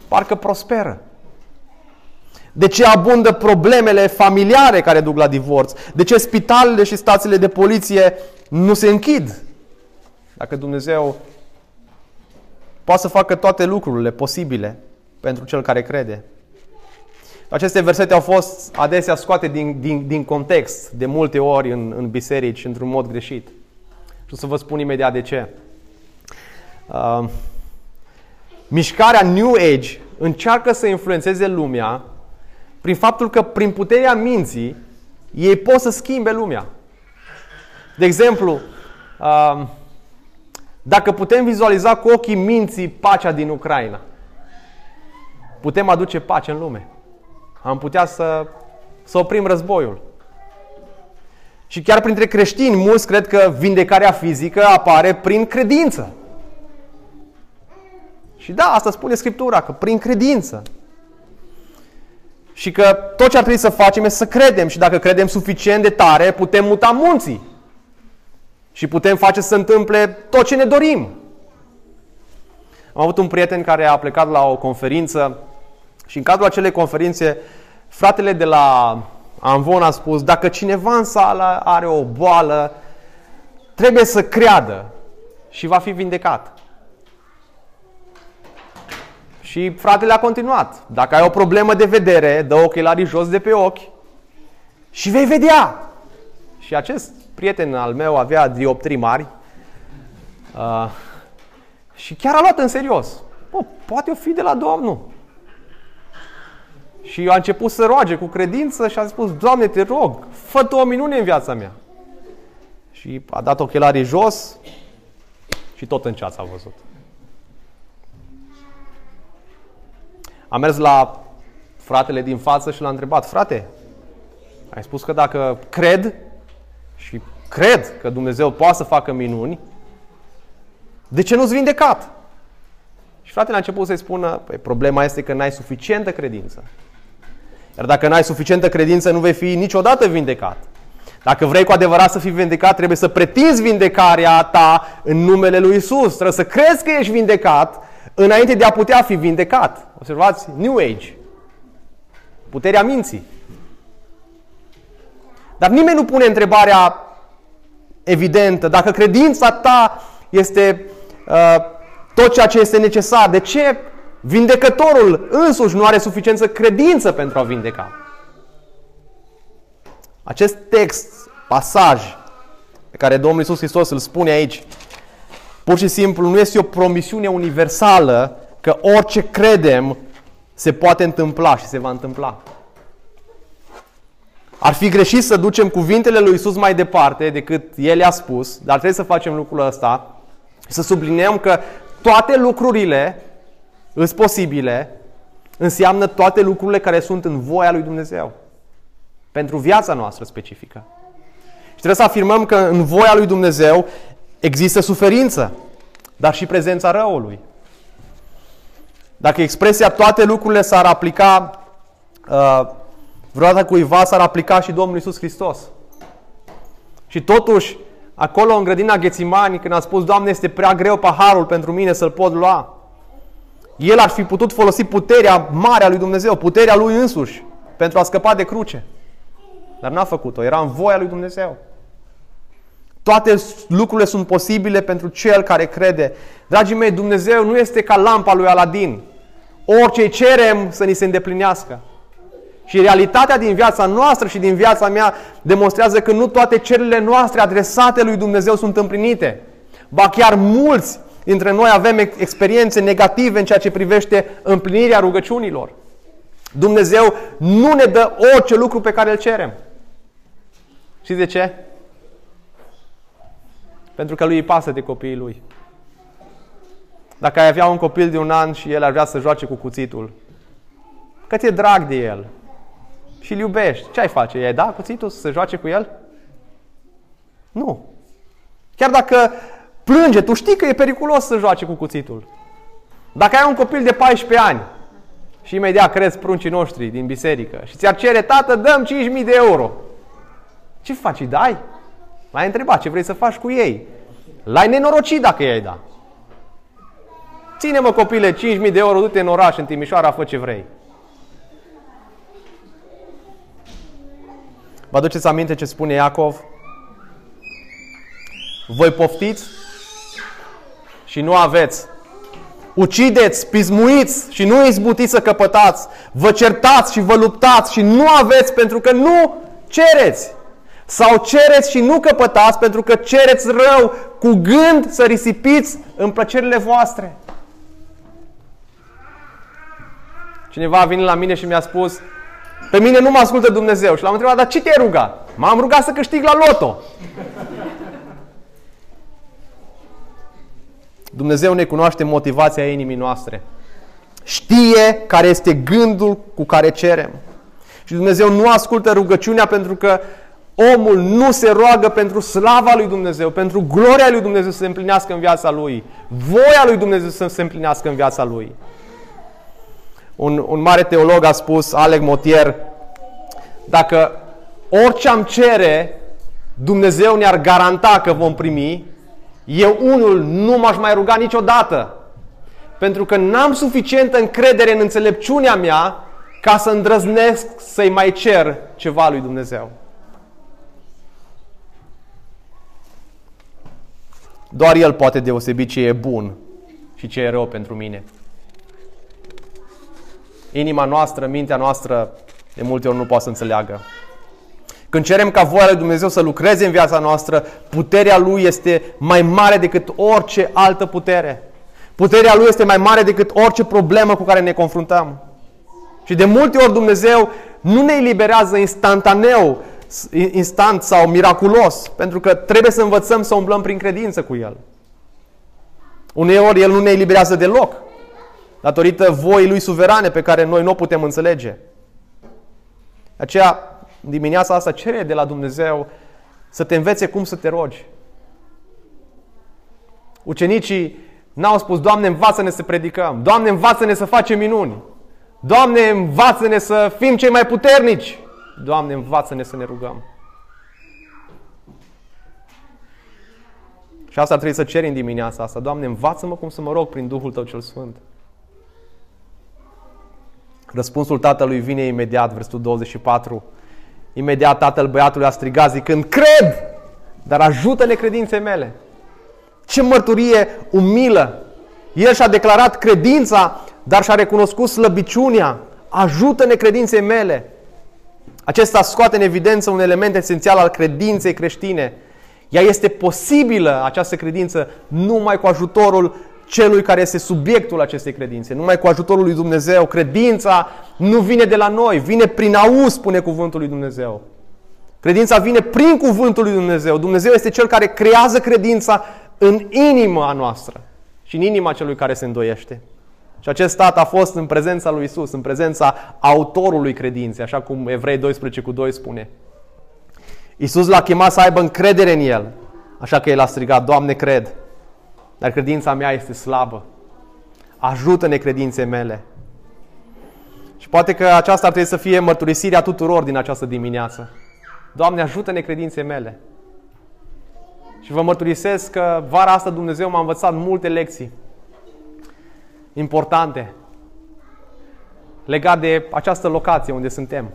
parcă prosperă? De ce abundă problemele familiare care duc la divorț? De ce spitalele și stațiile de poliție nu se închid? Dacă Dumnezeu poate să facă toate lucrurile posibile pentru cel care crede. Aceste versete au fost adesea scoate din, din, din context de multe ori în, în biserici într-un mod greșit. Și o să vă spun imediat de ce. Uh, mișcarea New Age încearcă să influențeze lumea prin faptul că prin puterea minții ei pot să schimbe lumea. De exemplu, uh, dacă putem vizualiza cu ochii minții pacea din Ucraina, putem aduce pace în lume. Am putea să, să oprim războiul. Și chiar printre creștini, mulți cred că vindecarea fizică apare prin credință. Și da, asta spune Scriptura, că prin credință. Și că tot ce ar trebui să facem este să credem și dacă credem suficient de tare, putem muta munții. Și putem face să se întâmple tot ce ne dorim. Am avut un prieten care a plecat la o conferință și în cadrul acelei conferințe, fratele de la Amvon a spus, dacă cineva în sală are o boală, trebuie să creadă și va fi vindecat. Și fratele a continuat. Dacă ai o problemă de vedere, dă ochelarii jos de pe ochi și vei vedea. Și acest prieten al meu avea dioptrii mari uh, și chiar a luat în serios. Bă, poate o fi de la Domnul. Și a început să roage cu credință și a spus, Doamne, te rog, fă tu o minune în viața mea. Și a dat ochelarii jos și tot în ceață a văzut. A mers la fratele din față și l-a întrebat, frate, ai spus că dacă cred și cred că Dumnezeu poate să facă minuni, de ce nu-ți vindecat? Și fratele a început să-i spună, păi, problema este că n-ai suficientă credință. Iar dacă n-ai suficientă credință, nu vei fi niciodată vindecat. Dacă vrei cu adevărat să fii vindecat, trebuie să pretinzi vindecarea ta în numele lui Isus. Trebuie să crezi că ești vindecat înainte de a putea fi vindecat. Observați, New Age. Puterea minții. Dar nimeni nu pune întrebarea evidentă. Dacă credința ta este uh, tot ceea ce este necesar, de ce Vindecătorul însuși nu are suficiență credință pentru a vindeca. Acest text, pasaj pe care Domnul Iisus Hristos îl spune aici, pur și simplu nu este o promisiune universală că orice credem se poate întâmpla și se va întâmpla. Ar fi greșit să ducem cuvintele lui Isus mai departe decât El a spus, dar trebuie să facem lucrul ăsta, să subliniem că toate lucrurile îs posibile, înseamnă toate lucrurile care sunt în voia lui Dumnezeu. Pentru viața noastră specifică. Și trebuie să afirmăm că în voia lui Dumnezeu există suferință, dar și prezența răului. Dacă expresia toate lucrurile s-ar aplica uh, vreodată cuiva, s-ar aplica și Domnul Isus Hristos. Și totuși, acolo în grădina Ghețimani, când a spus, Doamne, este prea greu paharul pentru mine să-l pot lua, el ar fi putut folosi puterea mare a lui Dumnezeu, puterea lui însuși, pentru a scăpa de cruce. Dar n-a făcut-o, era în voia lui Dumnezeu. Toate lucrurile sunt posibile pentru cel care crede. Dragii mei, Dumnezeu nu este ca lampa lui Aladin. Orice cerem să ni se îndeplinească. Și realitatea din viața noastră și din viața mea demonstrează că nu toate cererile noastre adresate lui Dumnezeu sunt împlinite. Ba chiar mulți dintre noi avem experiențe negative în ceea ce privește împlinirea rugăciunilor. Dumnezeu nu ne dă orice lucru pe care îl cerem. Și de ce? Pentru că lui îi pasă de copiii lui. Dacă ai avea un copil de un an și el ar vrea să joace cu cuțitul, că ți-e drag de el și îl iubești, ce ai face? I-ai da cuțitul să se joace cu el? Nu. Chiar dacă plânge, tu știi că e periculos să joace cu cuțitul. Dacă ai un copil de 14 ani și imediat crezi pruncii noștri din biserică și ți-ar cere, tată, dăm 5.000 de euro. Ce faci? Îi dai? L-ai întrebat ce vrei să faci cu ei. L-ai nenorocit dacă i-ai da. Ține-mă copile 5.000 de euro, du-te în oraș, în Timișoara, fă ce vrei. Vă aduceți aminte ce spune Iacov? Voi poftiți și nu aveți. Ucideți, pismuiți și nu izbutiți să căpătați. Vă certați și vă luptați și nu aveți pentru că nu cereți. Sau cereți și nu căpătați pentru că cereți rău cu gând să risipiți în plăcerile voastre. Cineva a venit la mine și mi-a spus pe mine nu mă ascultă Dumnezeu. Și l-am întrebat, dar ce te-ai rugat? M-am rugat să câștig la loto. Dumnezeu ne cunoaște motivația inimii noastre. Știe care este gândul cu care cerem. Și Dumnezeu nu ascultă rugăciunea pentru că omul nu se roagă pentru slava lui Dumnezeu, pentru gloria lui Dumnezeu să se împlinească în viața lui, voia lui Dumnezeu să se împlinească în viața lui. Un, un mare teolog a spus, Alec Motier, dacă orice am cere, Dumnezeu ne-ar garanta că vom primi, eu unul nu m-aș mai ruga niciodată. Pentru că n-am suficientă încredere în înțelepciunea mea ca să îndrăznesc să-i mai cer ceva lui Dumnezeu. Doar El poate deosebi ce e bun și ce e rău pentru mine. Inima noastră, mintea noastră, de multe ori nu poate să înțeleagă. Când cerem ca voia lui Dumnezeu să lucreze în viața noastră, puterea Lui este mai mare decât orice altă putere. Puterea Lui este mai mare decât orice problemă cu care ne confruntăm. Și de multe ori Dumnezeu nu ne eliberează instantaneu, instant sau miraculos, pentru că trebuie să învățăm să umblăm prin credință cu El. Uneori El nu ne eliberează deloc, datorită voii Lui suverane pe care noi nu o putem înțelege. Aceea, dimineața asta, cere de la Dumnezeu să te învețe cum să te rogi. Ucenicii n-au spus, Doamne, învață-ne să predicăm. Doamne, învață-ne să facem minuni. Doamne, învață-ne să fim cei mai puternici. Doamne, învață-ne să ne rugăm. Și asta trebuie să ceri în dimineața asta. Doamne, învață-mă cum să mă rog prin Duhul Tău cel Sfânt. Răspunsul tatălui vine imediat, versetul 24. Imediat tatăl băiatului a strigat zicând, cred, dar ajută-ne credinței mele. Ce mărturie umilă! El și-a declarat credința, dar și-a recunoscut slăbiciunea. Ajută-ne credinței mele. Acesta scoate în evidență un element esențial al credinței creștine. Ea este posibilă, această credință, numai cu ajutorul celui care este subiectul acestei credințe, numai cu ajutorul lui Dumnezeu. Credința nu vine de la noi, vine prin auz, spune cuvântul lui Dumnezeu. Credința vine prin cuvântul lui Dumnezeu. Dumnezeu este cel care creează credința în inima noastră și în inima celui care se îndoiește. Și acest stat a fost în prezența lui Isus, în prezența autorului credinței, așa cum Evrei 12 cu 2 spune. Isus l-a chemat să aibă încredere în el, așa că el a strigat, Doamne, cred dar credința mea este slabă. ajută necredințe mele. Și poate că aceasta ar trebui să fie mărturisirea tuturor din această dimineață. Doamne, ajută necredințe mele. Și vă mărturisesc că vara asta Dumnezeu m-a învățat multe lecții importante legat de această locație unde suntem.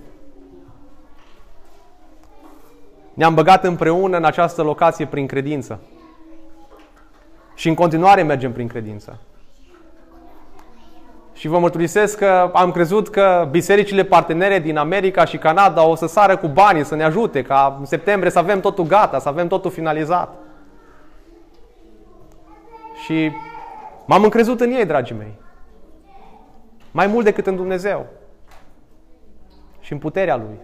Ne-am băgat împreună în această locație prin credință. Și în continuare mergem prin credință. Și vă mărturisesc că am crezut că bisericile partenere din America și Canada o să sară cu banii să ne ajute, ca în septembrie să avem totul gata, să avem totul finalizat. Și m-am încrezut în ei, dragii mei. Mai mult decât în Dumnezeu. Și în puterea Lui.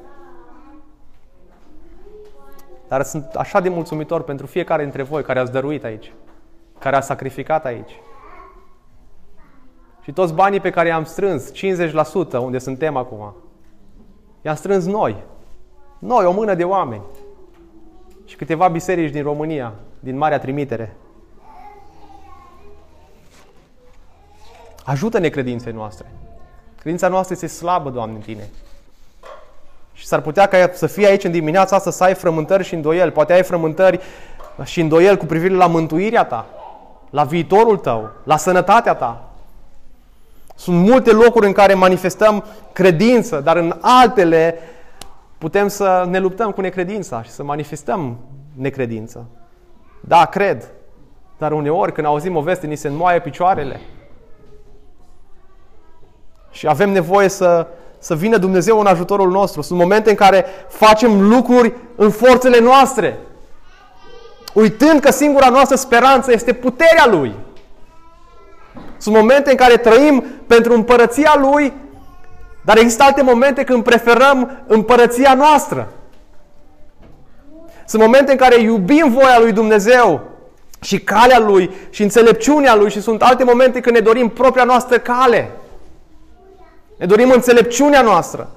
Dar sunt așa de mulțumitor pentru fiecare dintre voi care ați dăruit aici, care a sacrificat aici. Și toți banii pe care i-am strâns, 50% unde suntem acum, i-am strâns noi. Noi, o mână de oameni. Și câteva biserici din România, din Marea Trimitere. Ajută-ne credinței noastre. Credința noastră este slabă, Doamne, în Tine. Și s-ar putea ca să fii aici în dimineața asta să ai frământări și îndoieli. Poate ai frământări și îndoieli cu privire la mântuirea ta, la viitorul tău, la sănătatea ta. Sunt multe locuri în care manifestăm credință, dar în altele putem să ne luptăm cu necredința și să manifestăm necredință. Da, cred. Dar uneori când auzim o veste, ni se înmoaie picioarele. Și avem nevoie să, să vină Dumnezeu în ajutorul nostru. Sunt momente în care facem lucruri în forțele noastre. Uitând că singura noastră speranță este puterea Lui. Sunt momente în care trăim pentru împărăția Lui, dar există alte momente când preferăm împărăția noastră. Sunt momente în care iubim voia lui Dumnezeu și calea Lui și înțelepciunea Lui și sunt alte momente când ne dorim propria noastră cale. Ne dorim înțelepciunea noastră.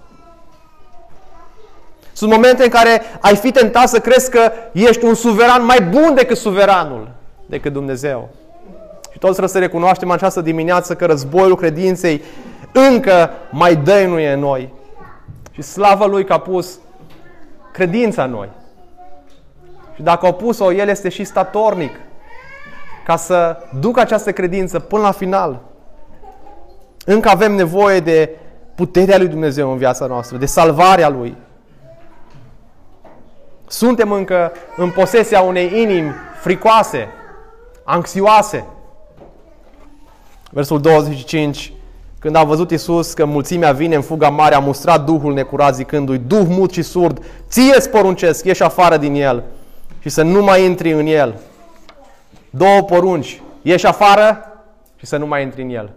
Sunt momente în care ai fi tentat să crezi că ești un suveran mai bun decât suveranul, decât Dumnezeu. Și toți trebuie să recunoaștem în această dimineață că războiul credinței încă mai dăinuie în noi. Și slavă Lui că a pus credința în noi. Și dacă a pus-o, El este și statornic ca să ducă această credință până la final. Încă avem nevoie de puterea lui Dumnezeu în viața noastră, de salvarea Lui. Suntem încă în posesia unei inimi fricoase, anxioase. Versul 25, când a văzut Isus că mulțimea vine în fuga mare, a mustrat Duhul necurat zicându-i, Duh mut și surd, ție îți poruncesc, ieși afară din el și să nu mai intri în el. Două porunci, ieși afară și să nu mai intri în el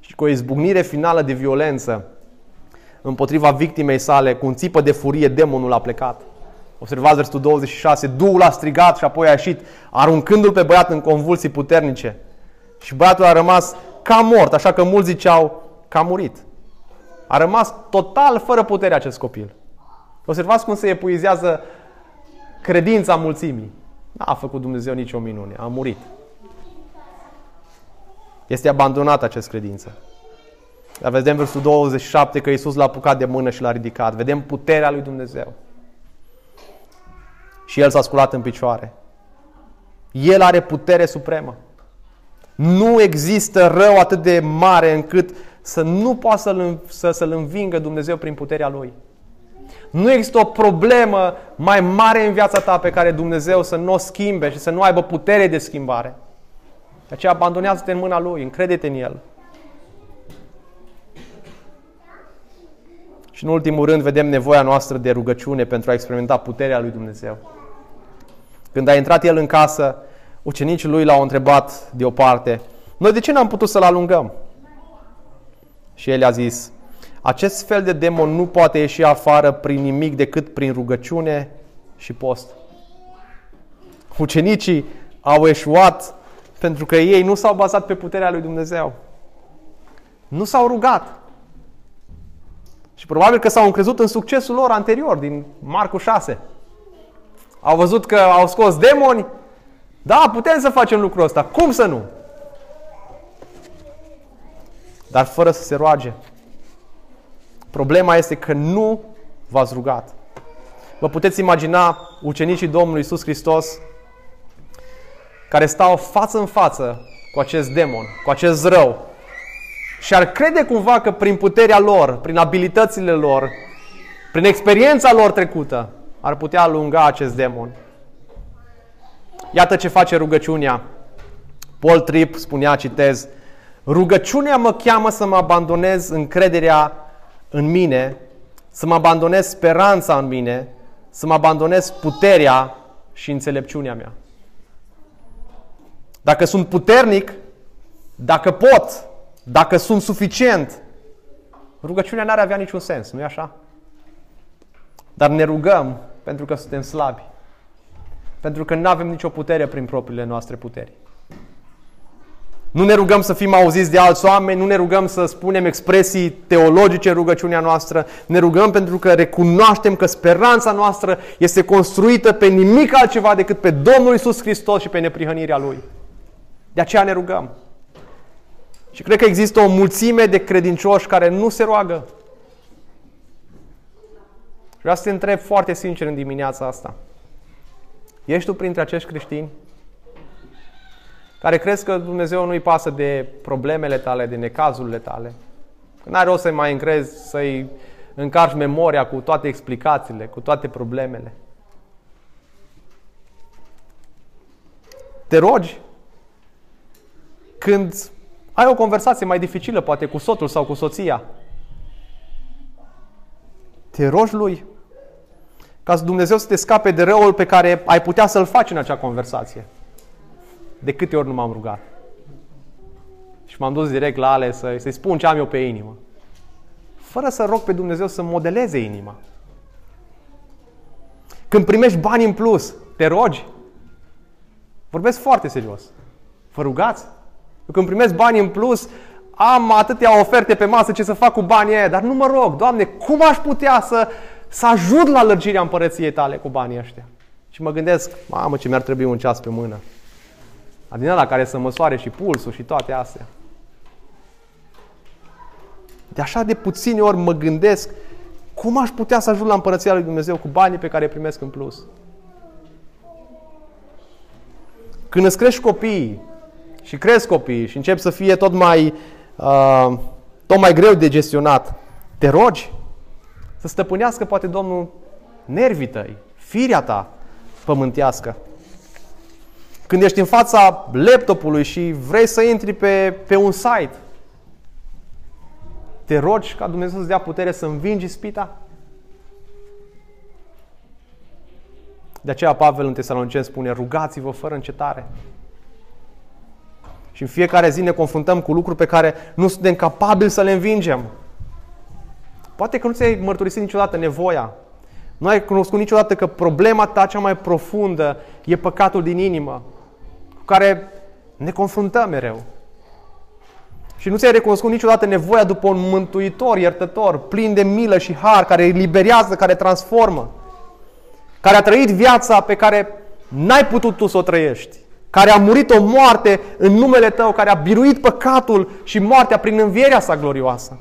și cu o izbucnire finală de violență împotriva victimei sale, cu un țipă de furie, demonul a plecat. Observați versetul 26, Duhul a strigat și apoi a ieșit, aruncându-l pe băiat în convulsii puternice. Și băiatul a rămas ca mort, așa că mulți ziceau că a murit. A rămas total fără putere acest copil. Observați cum se epuizează credința mulțimii. N-a făcut Dumnezeu nicio minune, a murit. Este abandonat acest credință. Dar vedem versul 27 că Iisus l-a apucat de mână și l-a ridicat. Vedem puterea lui Dumnezeu. Și el s-a sculat în picioare. El are putere supremă. Nu există rău atât de mare încât să nu poată să-l, să, să-l învingă Dumnezeu prin puterea Lui. Nu există o problemă mai mare în viața ta pe care Dumnezeu să nu o schimbe și să nu aibă putere de schimbare. De aceea abandonează-te în mâna Lui, încrede-te în El. Și în ultimul rând vedem nevoia noastră de rugăciune pentru a experimenta puterea lui Dumnezeu. Când a intrat el în casă, ucenicii lui l-au întrebat de o parte, noi de ce n-am putut să-l alungăm? Și el a zis, acest fel de demon nu poate ieși afară prin nimic decât prin rugăciune și post. Ucenicii au eșuat pentru că ei nu s-au bazat pe puterea lui Dumnezeu. Nu s-au rugat. Și probabil că s-au încrezut în succesul lor anterior, din Marcu 6. Au văzut că au scos demoni. Da, putem să facem lucrul ăsta. Cum să nu? dar fără să se roage. Problema este că nu v-ați rugat. Vă puteți imagina ucenicii Domnului Isus Hristos care stau față în față cu acest demon, cu acest rău și ar crede cumva că prin puterea lor, prin abilitățile lor, prin experiența lor trecută, ar putea alunga acest demon. Iată ce face rugăciunea. Paul Tripp spunea, citez, Rugăciunea mă cheamă să mă abandonez încrederea în mine, să mă abandonez speranța în mine, să mă abandonez puterea și înțelepciunea mea. Dacă sunt puternic, dacă pot, dacă sunt suficient, rugăciunea n-ar avea niciun sens, nu-i așa? Dar ne rugăm pentru că suntem slabi. Pentru că nu avem nicio putere prin propriile noastre puteri. Nu ne rugăm să fim auziți de alți oameni, nu ne rugăm să spunem expresii teologice în rugăciunea noastră, ne rugăm pentru că recunoaștem că speranța noastră este construită pe nimic altceva decât pe Domnul Isus Hristos și pe neprihănirea Lui. De aceea ne rugăm. Și cred că există o mulțime de credincioși care nu se roagă. Vreau să te întreb foarte sincer în dimineața asta. Ești tu printre acești creștini care crezi că Dumnezeu nu-i pasă de problemele tale, de necazurile tale? Că n-are rost să-i mai încrezi, să-i încarci memoria cu toate explicațiile, cu toate problemele. Te rogi când ai o conversație mai dificilă, poate cu soțul sau cu soția. Te rogi lui ca Dumnezeu să te scape de răul pe care ai putea să-l faci în acea conversație. De câte ori nu m-am rugat. Și m-am dus direct la ale să, să-i spun ce am eu pe inimă. Fără să rog pe Dumnezeu să modeleze inima. Când primești bani în plus, te rogi. Vorbesc foarte serios. Vă rugați? Când primesc bani în plus, am atâtea oferte pe masă ce să fac cu banii aia, dar nu mă rog, Doamne, cum aș putea să, să ajut la lărgirea împărăției tale cu banii ăștia? Și mă gândesc, mamă, ce mi-ar trebui un ceas pe mână. Din la care să măsoare și pulsul și toate astea. De așa de puține ori mă gândesc cum aș putea să ajung la împărăția lui Dumnezeu cu banii pe care îi primesc în plus. Când îți crești copiii, și cresc copiii și încep să fie tot mai, uh, tot mai greu de gestionat, te rogi să stăpânească poate Domnul nervii tăi, firea ta pământească. Când ești în fața laptopului și vrei să intri pe, pe un site, te rogi ca Dumnezeu să-ți dea putere să învingi spita? De aceea Pavel în Tesalonicen spune, rugați-vă fără încetare. Și în fiecare zi ne confruntăm cu lucruri pe care nu suntem capabili să le învingem. Poate că nu ți-ai mărturisit niciodată nevoia. Nu ai cunoscut niciodată că problema ta cea mai profundă e păcatul din inimă, cu care ne confruntăm mereu. Și nu ți-ai recunoscut niciodată nevoia după un mântuitor, iertător, plin de milă și har, care eliberează, care transformă, care a trăit viața pe care n-ai putut tu să o trăiești care a murit o moarte în numele tău, care a biruit păcatul și moartea prin învierea sa glorioasă.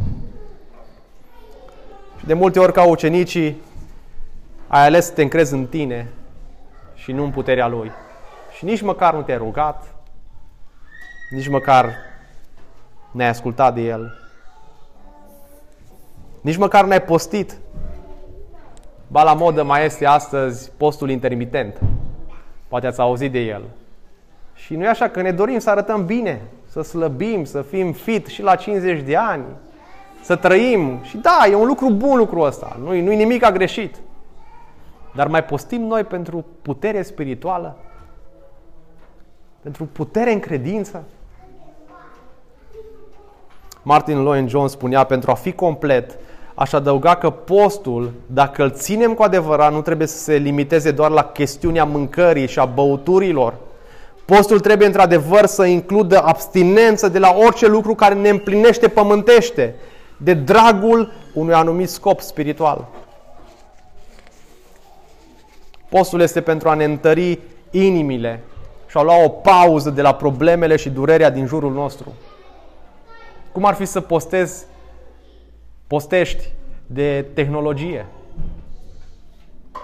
Și de multe ori, ca ucenicii, ai ales să te încrezi în tine și nu în puterea Lui. Și nici măcar nu te-ai rugat, nici măcar ne-ai ascultat de El. Nici măcar n-ai postit. Ba la modă mai este astăzi postul intermitent. Poate ați auzit de el. Și nu e așa că ne dorim să arătăm bine, să slăbim, să fim fit și la 50 de ani, să trăim. Și da, e un lucru bun lucrul ăsta, nu-i, nu-i nimic a greșit. Dar mai postim noi pentru putere spirituală? Pentru putere în credință? Martin Lloyd Jones spunea, pentru a fi complet, aș adăuga că postul, dacă îl ținem cu adevărat, nu trebuie să se limiteze doar la chestiunea mâncării și a băuturilor, Postul trebuie într-adevăr să includă abstinență de la orice lucru care ne împlinește pământește, de dragul unui anumit scop spiritual. Postul este pentru a ne întări inimile și a lua o pauză de la problemele și durerea din jurul nostru. Cum ar fi să postezi, postești de tehnologie,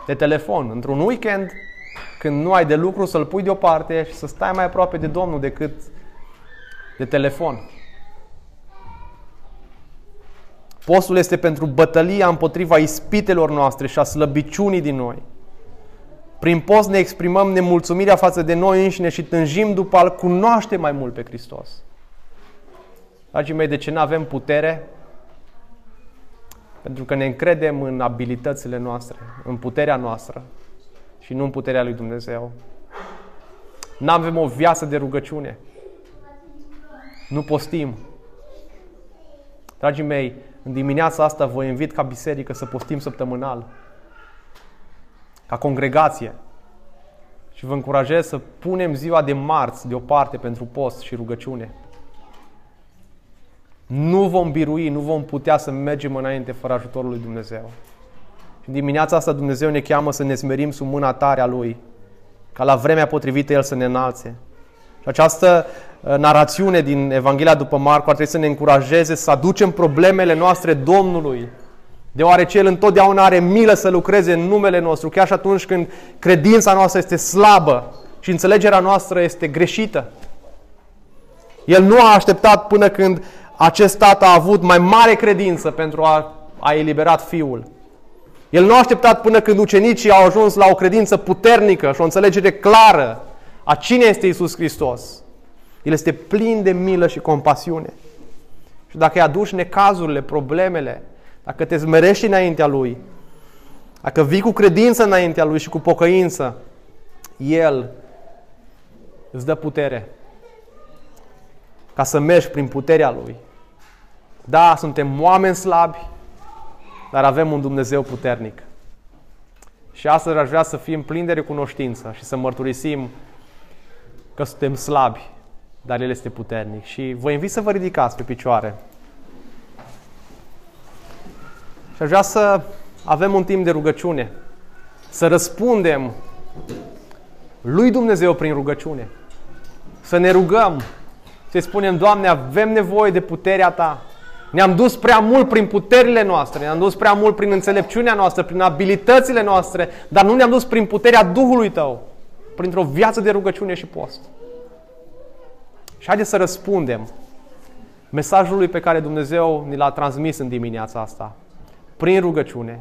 de telefon, într-un weekend, când nu ai de lucru, să-l pui deoparte și să stai mai aproape de Domnul decât de telefon. Postul este pentru bătălia împotriva ispitelor noastre și a slăbiciunii din noi. Prin post ne exprimăm nemulțumirea față de noi înșine și tânjim după a-L cunoaște mai mult pe Hristos. Dragii mei, de ce nu avem putere? Pentru că ne încredem în abilitățile noastre, în puterea noastră și nu în puterea lui Dumnezeu. Nu avem o viață de rugăciune. Nu postim. Dragii mei, în dimineața asta vă invit ca biserică să postim săptămânal. Ca congregație. Și vă încurajez să punem ziua de marți deoparte pentru post și rugăciune. Nu vom birui, nu vom putea să mergem înainte fără ajutorul lui Dumnezeu. Și în dimineața asta Dumnezeu ne cheamă să ne smerim sub mâna tare a Lui, ca la vremea potrivită El să ne înalțe. Și această uh, narațiune din Evanghelia după Marcu ar trebui să ne încurajeze să aducem problemele noastre Domnului, deoarece El întotdeauna are milă să lucreze în numele nostru, chiar și atunci când credința noastră este slabă și înțelegerea noastră este greșită. El nu a așteptat până când acest tată a avut mai mare credință pentru a, a eliberat fiul. El nu a așteptat până când ucenicii au ajuns la o credință puternică și o înțelegere clară a cine este Isus Hristos. El este plin de milă și compasiune. Și dacă îi aduci necazurile, problemele, dacă te zmerești înaintea Lui, dacă vii cu credință înaintea Lui și cu pocăință, El îți dă putere ca să mergi prin puterea Lui. Da, suntem oameni slabi, dar avem un Dumnezeu puternic. Și astăzi aș vrea să fim plini de recunoștință și să mărturisim că suntem slabi, dar El este puternic. Și vă invit să vă ridicați pe picioare. Și aș vrea să avem un timp de rugăciune. Să răspundem lui Dumnezeu prin rugăciune. Să ne rugăm. Să-i spunem, Doamne, avem nevoie de puterea Ta. Ne-am dus prea mult prin puterile noastre, ne-am dus prea mult prin înțelepciunea noastră, prin abilitățile noastre, dar nu ne-am dus prin puterea Duhului Tău, printr-o viață de rugăciune și post. Și haideți să răspundem mesajului pe care Dumnezeu ni l-a transmis în dimineața asta, prin rugăciune,